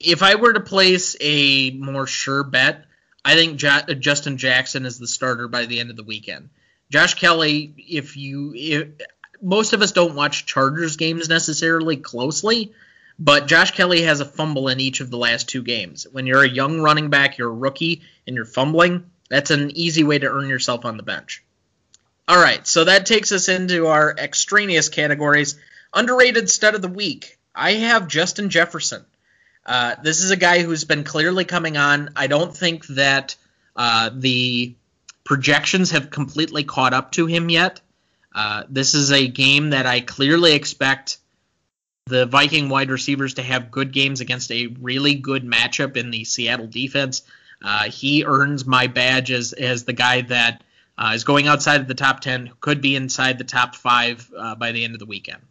if I were to place a more sure bet, I think uh, Justin Jackson is the starter by the end of the weekend. Josh Kelley, if you, if, most of us don't watch Chargers games necessarily closely, but Josh Kelley has a fumble in each of the last two games. When you're a young running back, you're a rookie, and you're fumbling, that's an easy way to earn yourself on the bench. All right, so that takes us into our extraneous categories. Underrated stud of the week. I have Justin Jefferson. Uh, this is a guy who's been clearly coming on. I don't think that uh, the projections have completely caught up to him yet. Uh, this is a game that I clearly expect the Viking wide receivers to have good games against a really good matchup in the Seattle defense. Uh, he earns my badge as, as the guy that uh, is going outside of the top 10, could be inside the top five by the end of the weekend.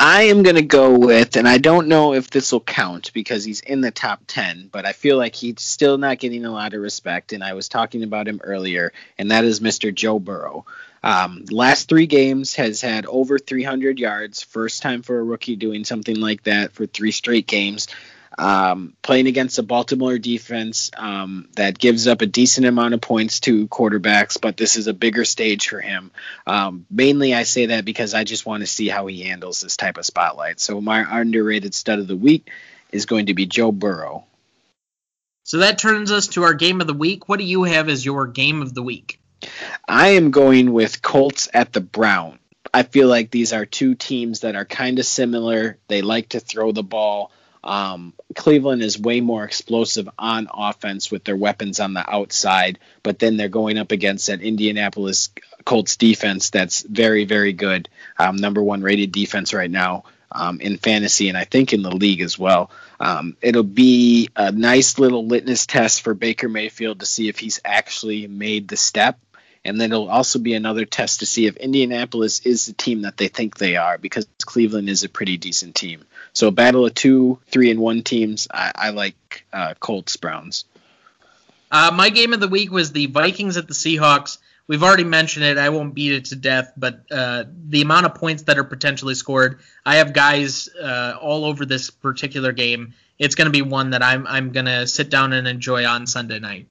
I am going to go with, and I don't know if this will count because he's in the top 10, but I feel like he's still not getting a lot of respect, and I was talking about him earlier, and that is Mr. Joe Burrow. Um, last three games has had over 300 yards, first time for a rookie doing something like that for three straight games. Um, playing against a Baltimore defense um, that gives up a decent amount of points to quarterbacks, but this is a bigger stage for him. Um, mainly, I say that because I just want to see how he handles this type of spotlight. So, my underrated stud of the week is going to be Joe Burrow. So that turns us to our game of the week. What do you have as your game of the week? I am going with Colts at the Brown. I feel like these are two teams that are kind of similar. They like to throw the ball. Um, Cleveland is way more explosive on offense with their weapons on the outside, but then they're going up against that Indianapolis Colts defense that's very, very good. Um, number one rated defense right now um, in fantasy, and I think in the league as well. Um, it'll be a nice little litmus test for Baker Mayfield to see if he's actually made the step and then it'll also be another test to see if Indianapolis is the team that they think they are, because Cleveland is a pretty decent team. So a battle of two, three, and one teams. I, I like uh, Colts Browns. Uh, my game of the week was the Vikings at the Seahawks. We've already mentioned it. I won't beat it to death, but uh, the amount of points that are potentially scored, I have guys uh, all over this particular game. It's going to be one that I'm I'm going to sit down and enjoy on Sunday night.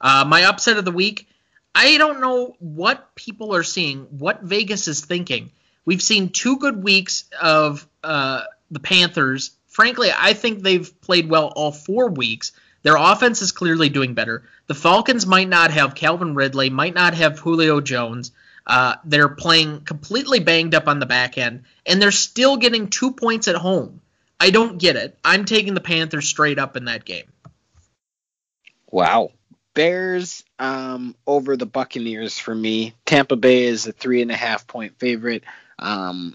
Uh, my upset of the week. I don't know what people are seeing, what Vegas is thinking. We've seen two good weeks of uh, the Panthers. Frankly, I think they've played well all four weeks. Their offense is clearly doing better. The Falcons might not have Calvin Ridley, might not have Julio Jones. Uh, they're playing completely banged up on the back end, and they're still getting two points at home. I don't get it. I'm taking the Panthers straight up in that game. Wow. Bears um, over the Buccaneers for me. Tampa Bay is a three and a half point favorite. Um,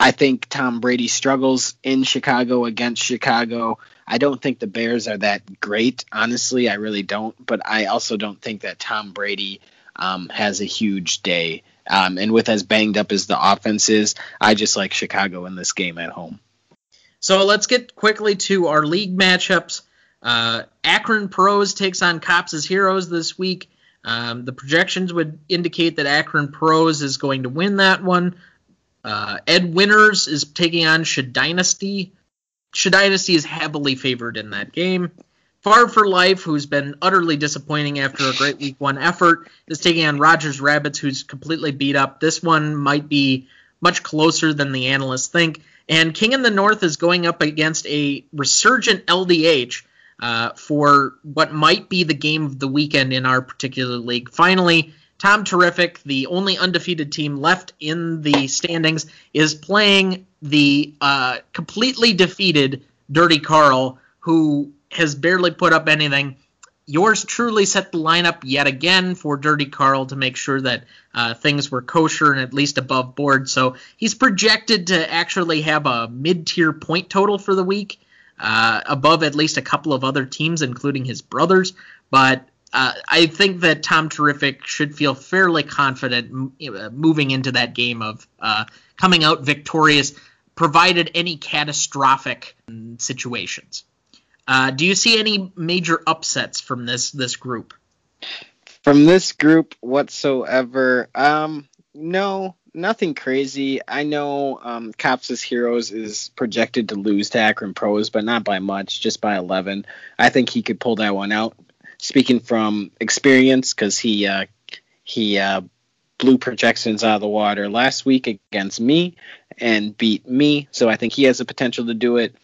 I think Tom Brady struggles in Chicago against Chicago. I don't think the Bears are that great, honestly. I really don't. But I also don't think that Tom Brady um, has a huge day. Um, and with as banged up as the offense is, I just like Chicago in this game at home. So let's get quickly to our league matchups. Uh, Akron Pros takes on Cops' as Heroes this week. Um, the projections would indicate that Akron Pros is going to win that one. Uh, Ed Winners is taking on Shadynasty. Shadynasty is heavily favored in that game. Far for Life, who's been utterly disappointing after a great week one effort, is taking on Rogers Rabbits, who's completely beat up. This one might be much closer than the analysts think. And King in the North is going up against a resurgent LDH, uh, for what might be the game of the weekend in our particular league. Finally, Tom Terrific, the only undefeated team left in the standings, is playing the uh, completely defeated Dirty Carl, who has barely put up anything. Yours truly set the lineup yet again for Dirty Carl to make sure that uh, things were kosher and at least above board. So he's projected to actually have a mid tier point total for the week uh, above at least a couple of other teams, including his brothers. But uh, I think that Tom Terrific should feel fairly confident uh, moving into that game of uh, coming out victorious, provided any catastrophic situations. Uh, do you see any major upsets from this this group? From this group whatsoever, um, no, nothing crazy. I know um, Cops' Heroes is projected to lose to Akron Pros, but not by much, just by 11. I think he could pull that one out. Speaking from experience, because he uh, he uh, blew projections out of the water last week against me and beat me, so I think he has the potential to do it.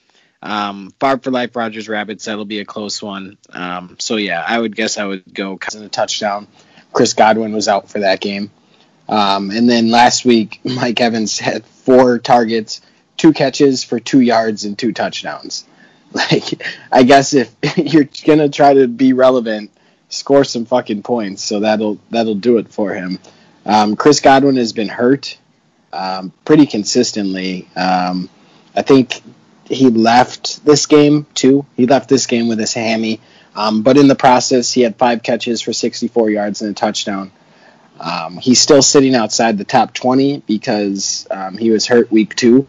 Um, for Life, Rogers Rabbits, that'll be a close one. Um, so yeah, I would guess I would go in a touchdown. Chris Godwin was out for that game. Um, and then last week, <laughs> Mike Evans had four targets, two catches for two yards and two touchdowns. <laughs> Like, I guess if <laughs> you're gonna try to be relevant, score some fucking points. So that'll that'll do it for him. Um, Chris Godwin has been hurt um, pretty consistently. Um, I think he left this game too. He left this game with his hammy, um, but in the process, he had five catches for 64 yards and a touchdown. Um, he's still sitting outside the top 20 because um, he was hurt week two.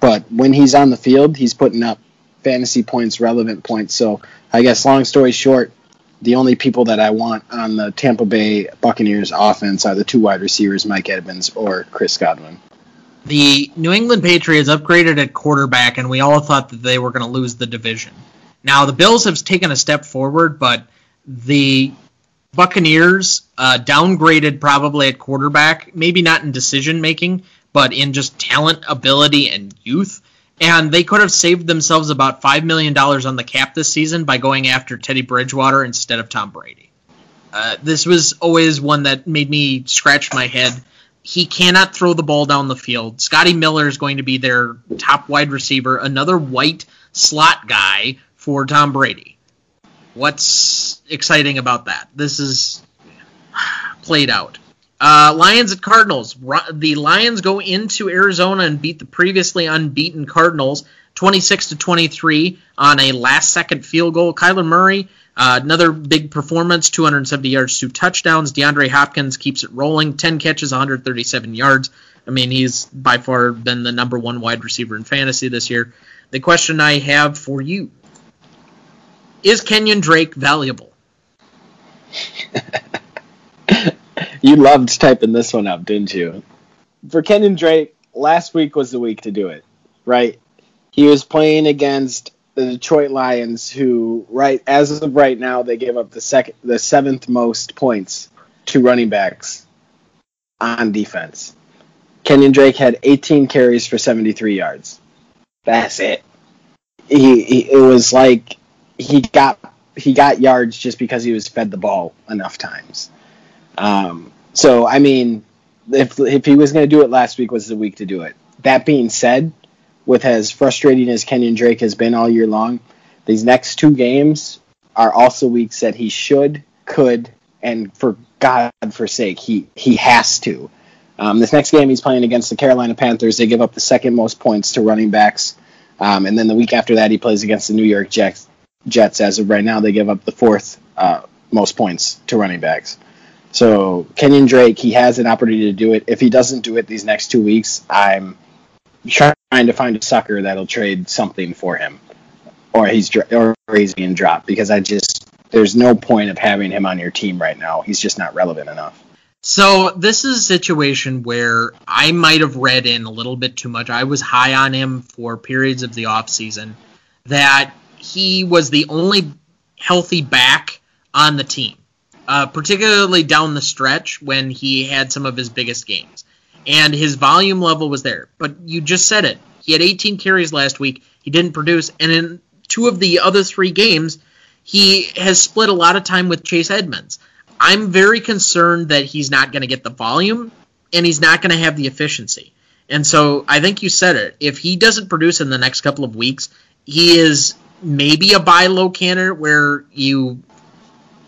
But when he's on the field, he's putting up fantasy points, relevant points. So I guess, long story short, the only people that I want on the Tampa Bay Buccaneers offense are the two wide receivers, Mike Edmonds or Chris Godwin. the New England Patriots upgraded at quarterback, and we all thought that they were going to lose the division. Now the Bills have taken a step forward, but the Buccaneers uh, downgraded probably at quarterback, maybe not in decision making, but in just talent, ability, and youth. And they could have saved themselves about $5 million on the cap this season by going after Teddy Bridgewater instead of Tom Brady. Uh, this was always one that made me scratch my head. He cannot throw the ball down the field. Scotty Miller is going to be their top wide receiver, another white slot guy for Tom Brady. What's exciting about that? This is played out. Uh, Lions at Cardinals. The Lions go into Arizona and beat the previously unbeaten Cardinals 26 to 23 on a last second field goal. Kyler Murray, uh, another big performance, 270 yards, two touchdowns. DeAndre Hopkins keeps it rolling, 10 catches, 137 yards. I mean, he's by far been the number one wide receiver in fantasy this year. The question I have for you is Kenyon Drake valuable? <laughs> you loved typing this one up, didn't you? For Kenyon Drake, last week was the week to do it, right? He was playing against the Detroit Lions, who right as of right now they gave up the second, the seventh most points to running backs on defense. Kenyon Drake had 18 carries for 73 yards. That's it. He, he it was like he got he got yards just because he was fed the ball enough times. Um, so I mean, if if he was going to do it last week, was the week to do it. That being said, with as frustrating as Kenyon Drake has been all year long, these next two games are also weeks that he should, could, and for God forsake, he he has to. Um, this next game he's playing against the Carolina Panthers. They give up the second most points to running backs, um, and then the week after that he plays against the New York Jets. Jets as of right now they give up the fourth uh, most points to running backs. So Kenyon Drake, he has an opportunity to do it. If he doesn't do it these next two weeks, I'm trying to find a sucker that'll trade something for him, or he's or he's being dropped because I just there's no point of having him on your team right now. He's just not relevant enough. So this is a situation where I might have read in a little bit too much. I was high on him for periods of the offseason that he was the only healthy back on the team uh, particularly down the stretch when he had some of his biggest games. And his volume level was there. But you just said it. He had 18 carries last week. He didn't produce. And in two of the other three games, he has split a lot of time with Chase Edmonds. I'm very concerned that he's not going to get the volume and he's not going to have the efficiency. And so I think you said it. If he doesn't produce in the next couple of weeks, he is maybe a buy low candidate where you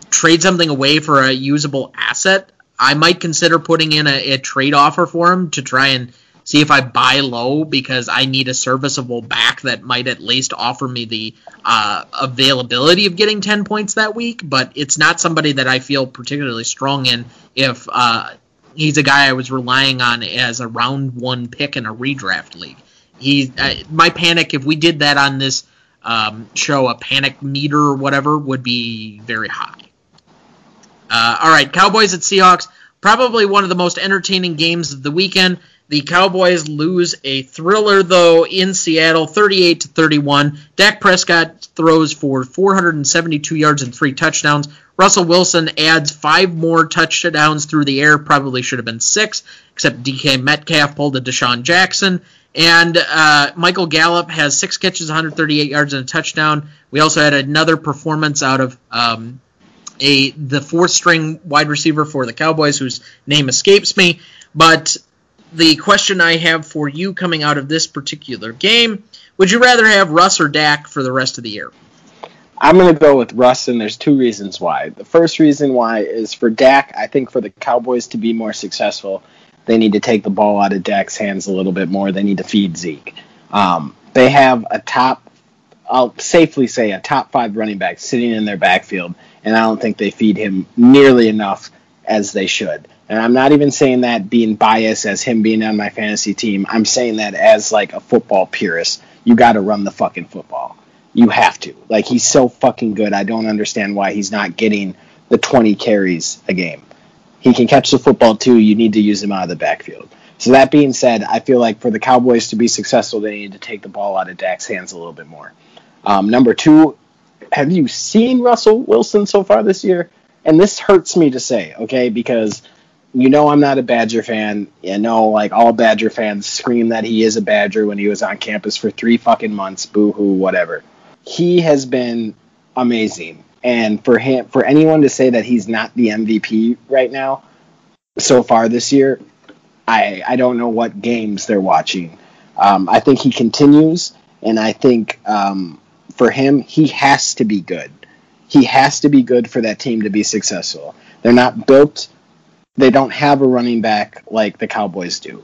trade something away for a usable asset, I might consider putting in a, a trade offer for him to try and see if I buy low because I need a serviceable back that might at least offer me the uh, availability of getting 10 points that week. But it's not somebody that I feel particularly strong in if uh, he's a guy I was relying on as a round one pick in a redraft league. He, uh, my panic if we did that on this um, show, a panic meter or whatever would be very high. Uh, all right, Cowboys at Seahawks. Probably one of the most entertaining games of the weekend. The Cowboys lose a thriller though in Seattle, 38 to 31. Dak Prescott throws for 472 yards and three touchdowns. Russell Wilson adds five more touchdowns through the air. Probably should have been six, except DK Metcalf pulled a DeSean Jackson. And uh, Michael Gallup has six catches, 138 yards, and a touchdown. We also had another performance out of um, a the fourth string wide receiver for the Cowboys, whose name escapes me. But the question I have for you coming out of this particular game: Would you rather have Russ or Dak for the rest of the year? I'm going to go with Russ, and there's two reasons why. The first reason why is for Dak. I think for the Cowboys to be more successful, they need to take the ball out of Dak's hands a little bit more. They need to feed Zeke. Um, they have a top, I'll safely say, a top five running back sitting in their backfield and I don't think they feed him nearly enough as they should. And I'm not even saying that being biased as him being on my fantasy team. I'm saying that as like a football purist. You got to run the fucking football. You have to. Like he's so fucking good. I don't understand why he's not getting the 20 carries a game. He can catch the football too. You need to use him out of the backfield. So that being said, I feel like for the Cowboys to be successful, they need to take the ball out of Dak's hands a little bit more. Um, number two, have you seen Russell Wilson so far this year? And this hurts me to say, okay, because you know I'm not a Badger fan. You know, like all Badger fans scream that he is a Badger when he was on campus for three fucking months. Boo hoo, whatever. He has been amazing, and for him, for anyone to say that he's not the MVP right now, so far this year, I I don't know what games they're watching. Um, I think he continues, and I think um, for him, he has to be good. He has to be good for that team to be successful. They're not built. They don't have a running back like the Cowboys do.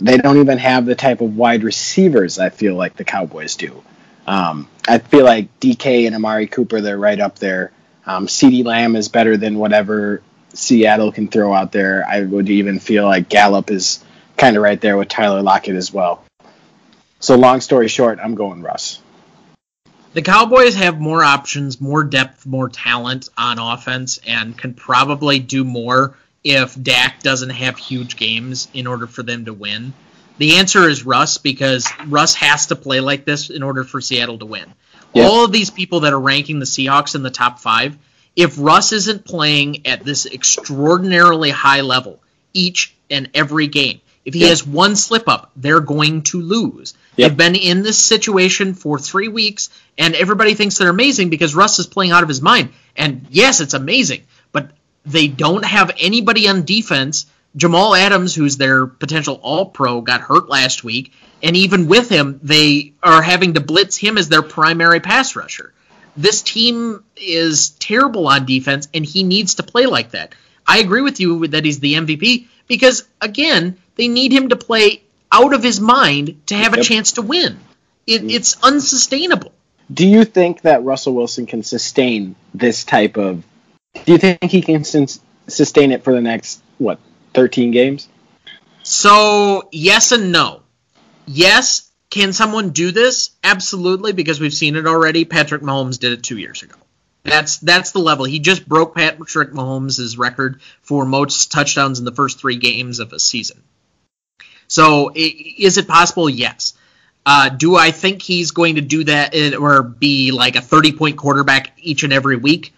They don't even have the type of wide receivers I feel like the Cowboys do. Um, I feel like DK and Amari Cooper, they're right up there. Um, Lamb is better than whatever Seattle can throw out there. I would even feel like Gallup is kind of right there with Tyler Lockett as well. So, long story short, I'm going Russ. The Cowboys have more options, more depth, more talent on offense, and can probably do more if Dak doesn't have huge games in order for them to win. The answer is Russ because Russ has to play like this in order for Seattle to win. Yeah. All of these people that are ranking the Seahawks in the top five, if Russ isn't playing at this extraordinarily high level each and every game, if he Yeah. has one slip up, they're going to lose. Yep. They've been in this situation for three weeks, and everybody thinks they're amazing because Russ is playing out of his mind. And yes, it's amazing, but they don't have anybody on defense. Jamal Adams, who's their potential All Pro, got hurt last week, and even with him, they are having to blitz him as their primary pass rusher. This team is terrible on defense, and he needs to play like that. I agree with you that he's the MVP because, again, they need him to play out of his mind to have a chance to win. It, mm-hmm. it's unsustainable. Do you think that Russell Wilson can sustain this type of? Do you think he can sustain it for the next what 13 games? So, yes and no. Yes, can someone do this? Absolutely, because we've seen it already. Patrick Mahomes did it two years ago. That's that's the level. He just broke Patrick Mahomes' record for most touchdowns in the first three games of a season. So, is it possible? Yes. Uh, do I think he's going to do that uh, or be like a 30 point quarterback each and every week?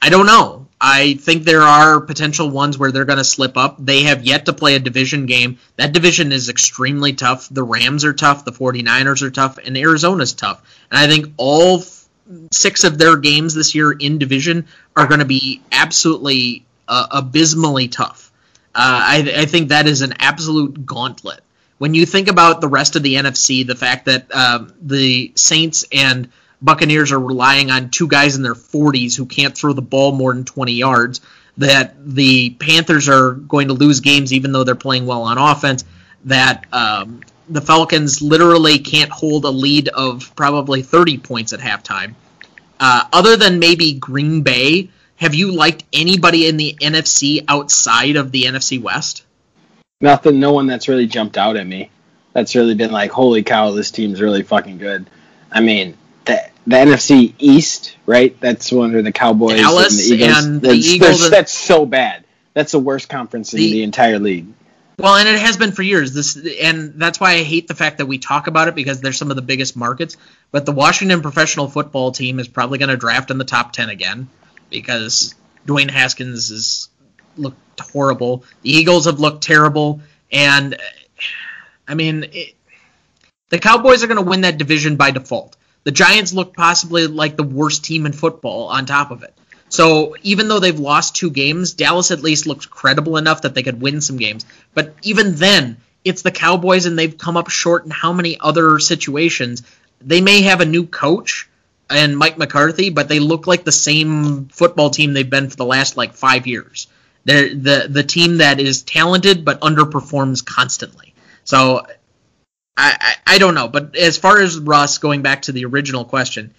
I don't know. I think there are potential ones where they're going to slip up. They have yet to play a division game. That division is extremely tough. The Rams are tough, the 49ers are tough, and Arizona's tough. And I think all six of their games this year in division are going to be absolutely uh, abysmally tough. Uh, I, I think that is an absolute gauntlet. When you think about the rest of the NFC, the fact that um, the Saints and Buccaneers are relying on two guys in their 40s who can't throw the ball more than 20 yards, that the Panthers are going to lose games even though they're playing well on offense, that um, the Falcons literally can't hold a lead of probably 30 points at halftime. Uh, other than maybe Green Bay, have you liked anybody in the NFC outside of the NFC West? Nothing. No one that's really jumped out at me. That's really been like, holy cow, this team's really fucking good. I mean, the, the NFC East, right? That's one of the Cowboys Dallas and the Eagles. and the that's, Eagles that's- so bad. That's the worst conference in The- the entire league. Well, and it has been for years. This and that's why I hate the fact that we talk about it because they're some of the biggest markets. But the Washington professional football team is probably going to draft in the top ten again because Dwayne Haskins has looked horrible. The Eagles have looked terrible, and I mean, it, the Cowboys are going to win that division by default. The Giants look possibly like the worst team in football on top of it. So even though they've lost two games, Dallas at least looks credible enough that they could win some games. But even then, it's the Cowboys and they've come up short in how many other situations. They may have a new coach and Mike McCarthy, but they look like the same football team they've been for the last like five years. They're the the team that is talented but underperforms constantly. So I, I, don't know, but as far as Russ, going back to the original question,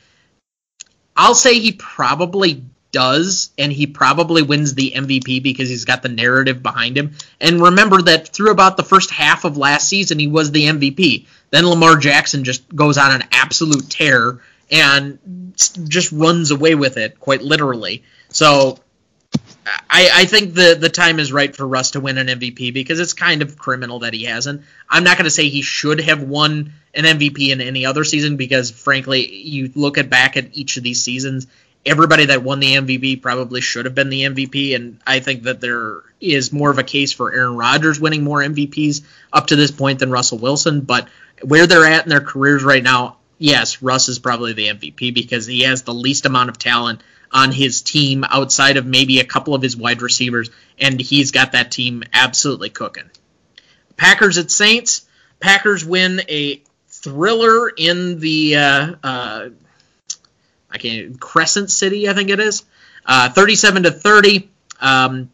I'll say he probably does, and he probably wins the MVP because he's got the narrative behind him. And remember that through about the first half of last season, he was the MVP. Then Lamar Jackson just goes on an absolute tear and just runs away with it, quite literally. So I, I think the the time is right for Russ to win an MVP because it's kind of criminal that he hasn't. I'm not going to say he should have won an MVP in any other season because, frankly, you look at back at each of these seasons, everybody that won the MVP probably should have been the MVP, and I think that there is more of a case for Aaron Rodgers winning more MVPs up to this point than Russell Wilson. But where they're at in their careers right now, yes, Russ is probably the MVP because he has the least amount of talent on his team outside of maybe a couple of his wide receivers, and he's got that team absolutely cooking. Packers at Saints. Packers win a thriller in the uh, uh, I can't Crescent City, I think it is, uh, 37 to 30. Um,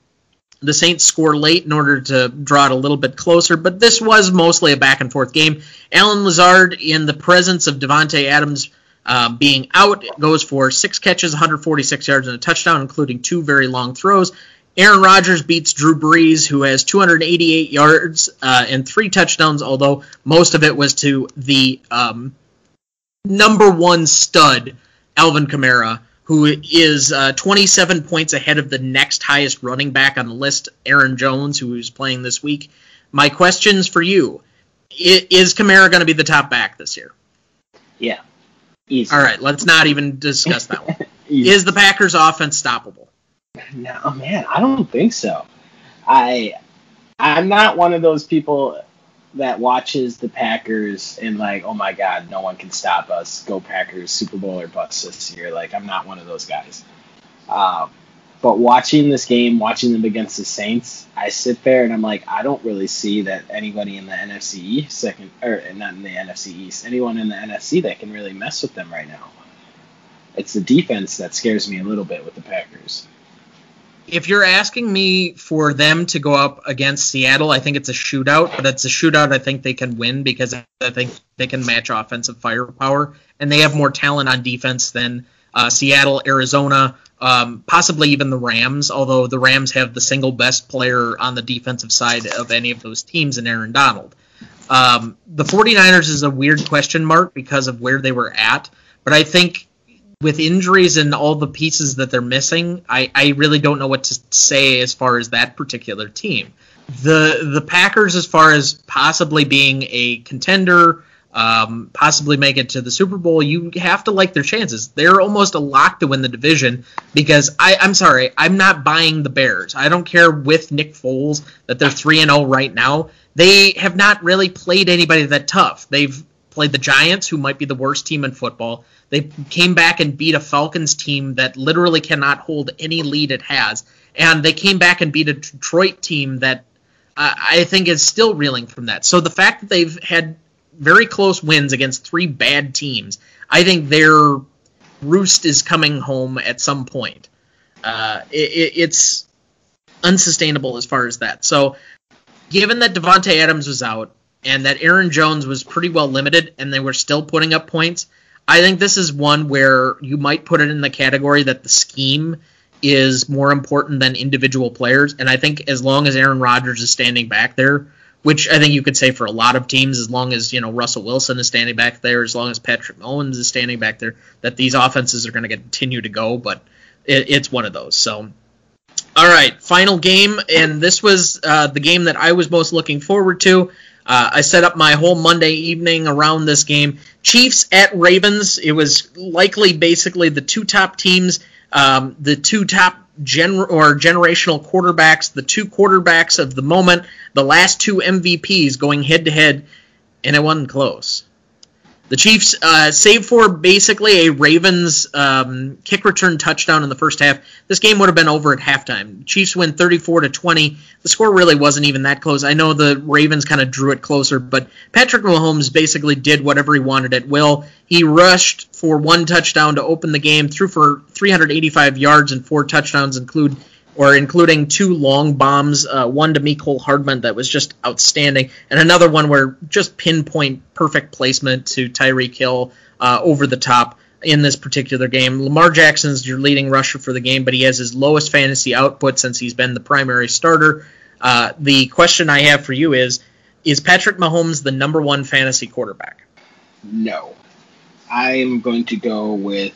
the Saints score late in order to draw it a little bit closer, but this was mostly a back and forth game. Allen Lazard, in the presence of Davante Adams uh, being out, goes for six catches, 146 yards, and a touchdown, including two very long throws. Aaron Rodgers beats Drew Brees, who has 288 yards uh, and three touchdowns, although most of it was to the um, number one stud, Alvin Kamara, who is uh, 27 points ahead of the next highest running back on the list, Aaron Jones, who is playing this week. My questions for you: Is Kamara going to be the top back this year? Yeah. Easy. All right, let's not even discuss that one. <laughs> is the Packers' offense stoppable? No, man, I don't think so. I I'm not one of those people that watches the Packers and like, oh my God, no one can stop us. Go Packers, Super Bowl or bust this year. Like, I'm not one of those guys. Um, but watching this game, watching them against the Saints, I sit there and I'm like, I don't really see that anybody in the NFC second or not in the NFC East, anyone in the NFC that can really mess with them right now. It's the defense that scares me a little bit with the Packers if you're asking me for them to go up against Seattle, I think it's a shootout, but it's a shootout I think they can win because I think they can match offensive firepower, and they have more talent on defense than uh, Seattle, Arizona, um, possibly even the Rams, although the Rams have the single best player on the defensive side of any of those teams in Aaron Donald. Um, the 49ers is a weird question mark because of where they were at, but I think with injuries and all the pieces that they're missing, I, I really don't know what to say as far as that particular team. The the Packers, as far as possibly being a contender, um, possibly make it to the Super Bowl, you have to like their chances. They're almost a lock to win the division because I, I'm sorry, I'm not buying the Bears. I don't care with Nick Foles that they're three and zero oh right now. They have not really played anybody that tough. They've played the Giants, who might be the worst team in football. They came back and beat a Falcons team that literally cannot hold any lead it has. And they came back and beat a Detroit team that I think is still reeling from that. So the fact that they've had very close wins against three bad teams, I think their roost is coming home at some point. Uh, it, it's unsustainable as far as that. So, given that Davante Adams was out, and that Aaron Jones was pretty well limited and they were still putting up points. I think this is one where you might put it in the category that the scheme is more important than individual players. And I think as long as Aaron Rodgers is standing back there, which I think you could say for a lot of teams, as long as you know Russell Wilson is standing back there, as long as Patrick Mahomes is standing back there, that these offenses are going to continue to go. But it, it's one of those. So, all right, final game, and this was uh, the game that I was most looking forward to. Uh, I set up my whole Monday evening around this game. Chiefs at Ravens. It was likely basically the two top teams, um, the two top gen or generational quarterbacks, the two quarterbacks of the moment, the last two MVPs going head to head, and it wasn't close. The Chiefs, uh, save for basically a Ravens um, kick return touchdown in the first half, this game would have been over at halftime. Chiefs win 34 to 20. The score really wasn't even that close. I know the Ravens kind of drew it closer, but Patrick Mahomes basically did whatever he wanted at will. He rushed for one touchdown to open the game, threw for 385 yards and four touchdowns, include or including two long bombs, uh, one to Mecole Hardman that was just outstanding, and another one where just pinpoint perfect placement to Tyreek Hill uh, over the top in this particular game. Lamar Jackson's your leading rusher for the game, but he has his lowest fantasy output since he's been the primary starter. Uh, the question I have for you is: Is Patrick Mahomes the number one fantasy quarterback? No, I'm going to go with.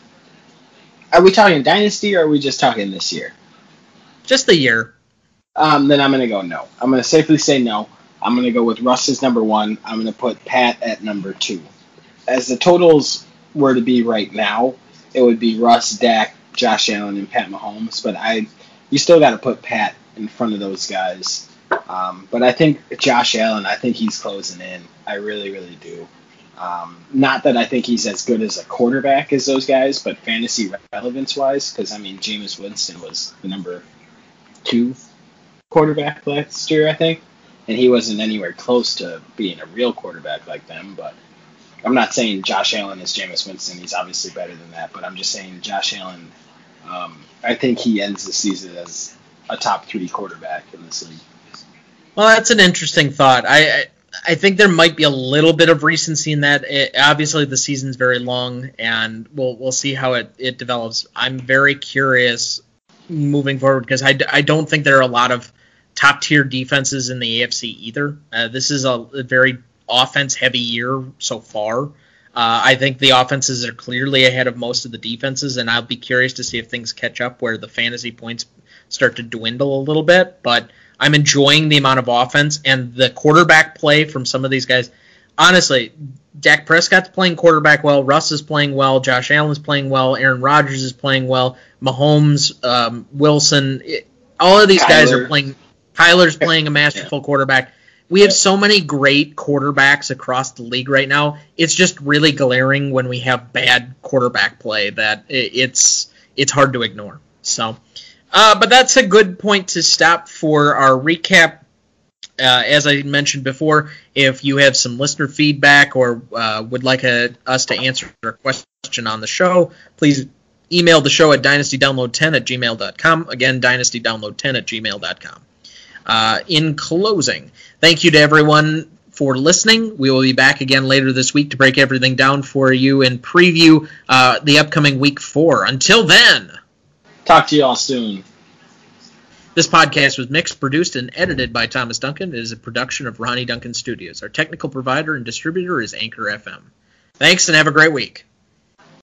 Are we talking dynasty or are we just talking this year? Just the year. Um, then I'm going to go no. I'm going to safely say no. I'm going to go with Russ as number one. I'm going to put Pat at number two. As the totals were to be right now, it would be Russ, Dak, Josh Allen, and Pat Mahomes. But I, you still got to put Pat in front of those guys. Um, but I think Josh Allen, I think he's closing in. I really, really do. Um, not that I think he's as good as a quarterback as those guys, but fantasy relevance wise, because I mean, Jameis Winston was the number two quarterback last year, I think, and he wasn't anywhere close to being a real quarterback like them. But I'm not saying Josh Allen is Jameis Winston. He's obviously better than that, but I'm just saying Josh Allen. Um, I think he ends the season as a top three quarterback in this league. Well, that's an interesting thought. I, I I think there might be a little bit of recency in that. It, obviously, the season's very long, and we'll we'll see how it, it develops. I'm very curious moving forward because I, I don't think there are a lot of top tier defenses in the AFC either. Uh, this is a, a very offense heavy year so far. Uh, I think the offenses are clearly ahead of most of the defenses, and I'll be curious to see if things catch up where the fantasy points start to dwindle a little bit. But I'm enjoying the amount of offense and the quarterback play from some of these guys. Honestly, Dak Prescott's playing quarterback well. Russ is playing well. Josh Allen is playing well. Aaron Rodgers is playing well. Mahomes, um, Wilson, it, all of these Kyler. guys are playing. Kyler's playing a masterful yeah. quarterback. We have so many great quarterbacks across the league right now. It's just really glaring when we have bad quarterback play that it's it's hard to ignore. So uh, but that's a good point to stop for our recap. Uh, as I mentioned before, if you have some listener feedback or uh, would like a, us to answer a question on the show, please email the show at dynastydownload10 at gmail.com. Again, dynastydownload10 at gmail.com. Uh, in closing, thank you to everyone for listening. We will be back again later this week to break everything down for you and preview uh, the upcoming week four. Until then. Talk to y'all soon. This podcast was mixed, produced, and edited by Thomas Duncan. It is a production of Ronnie Duncan Studios. Our technical provider and distributor is Anchor FM. Thanks and have a great week.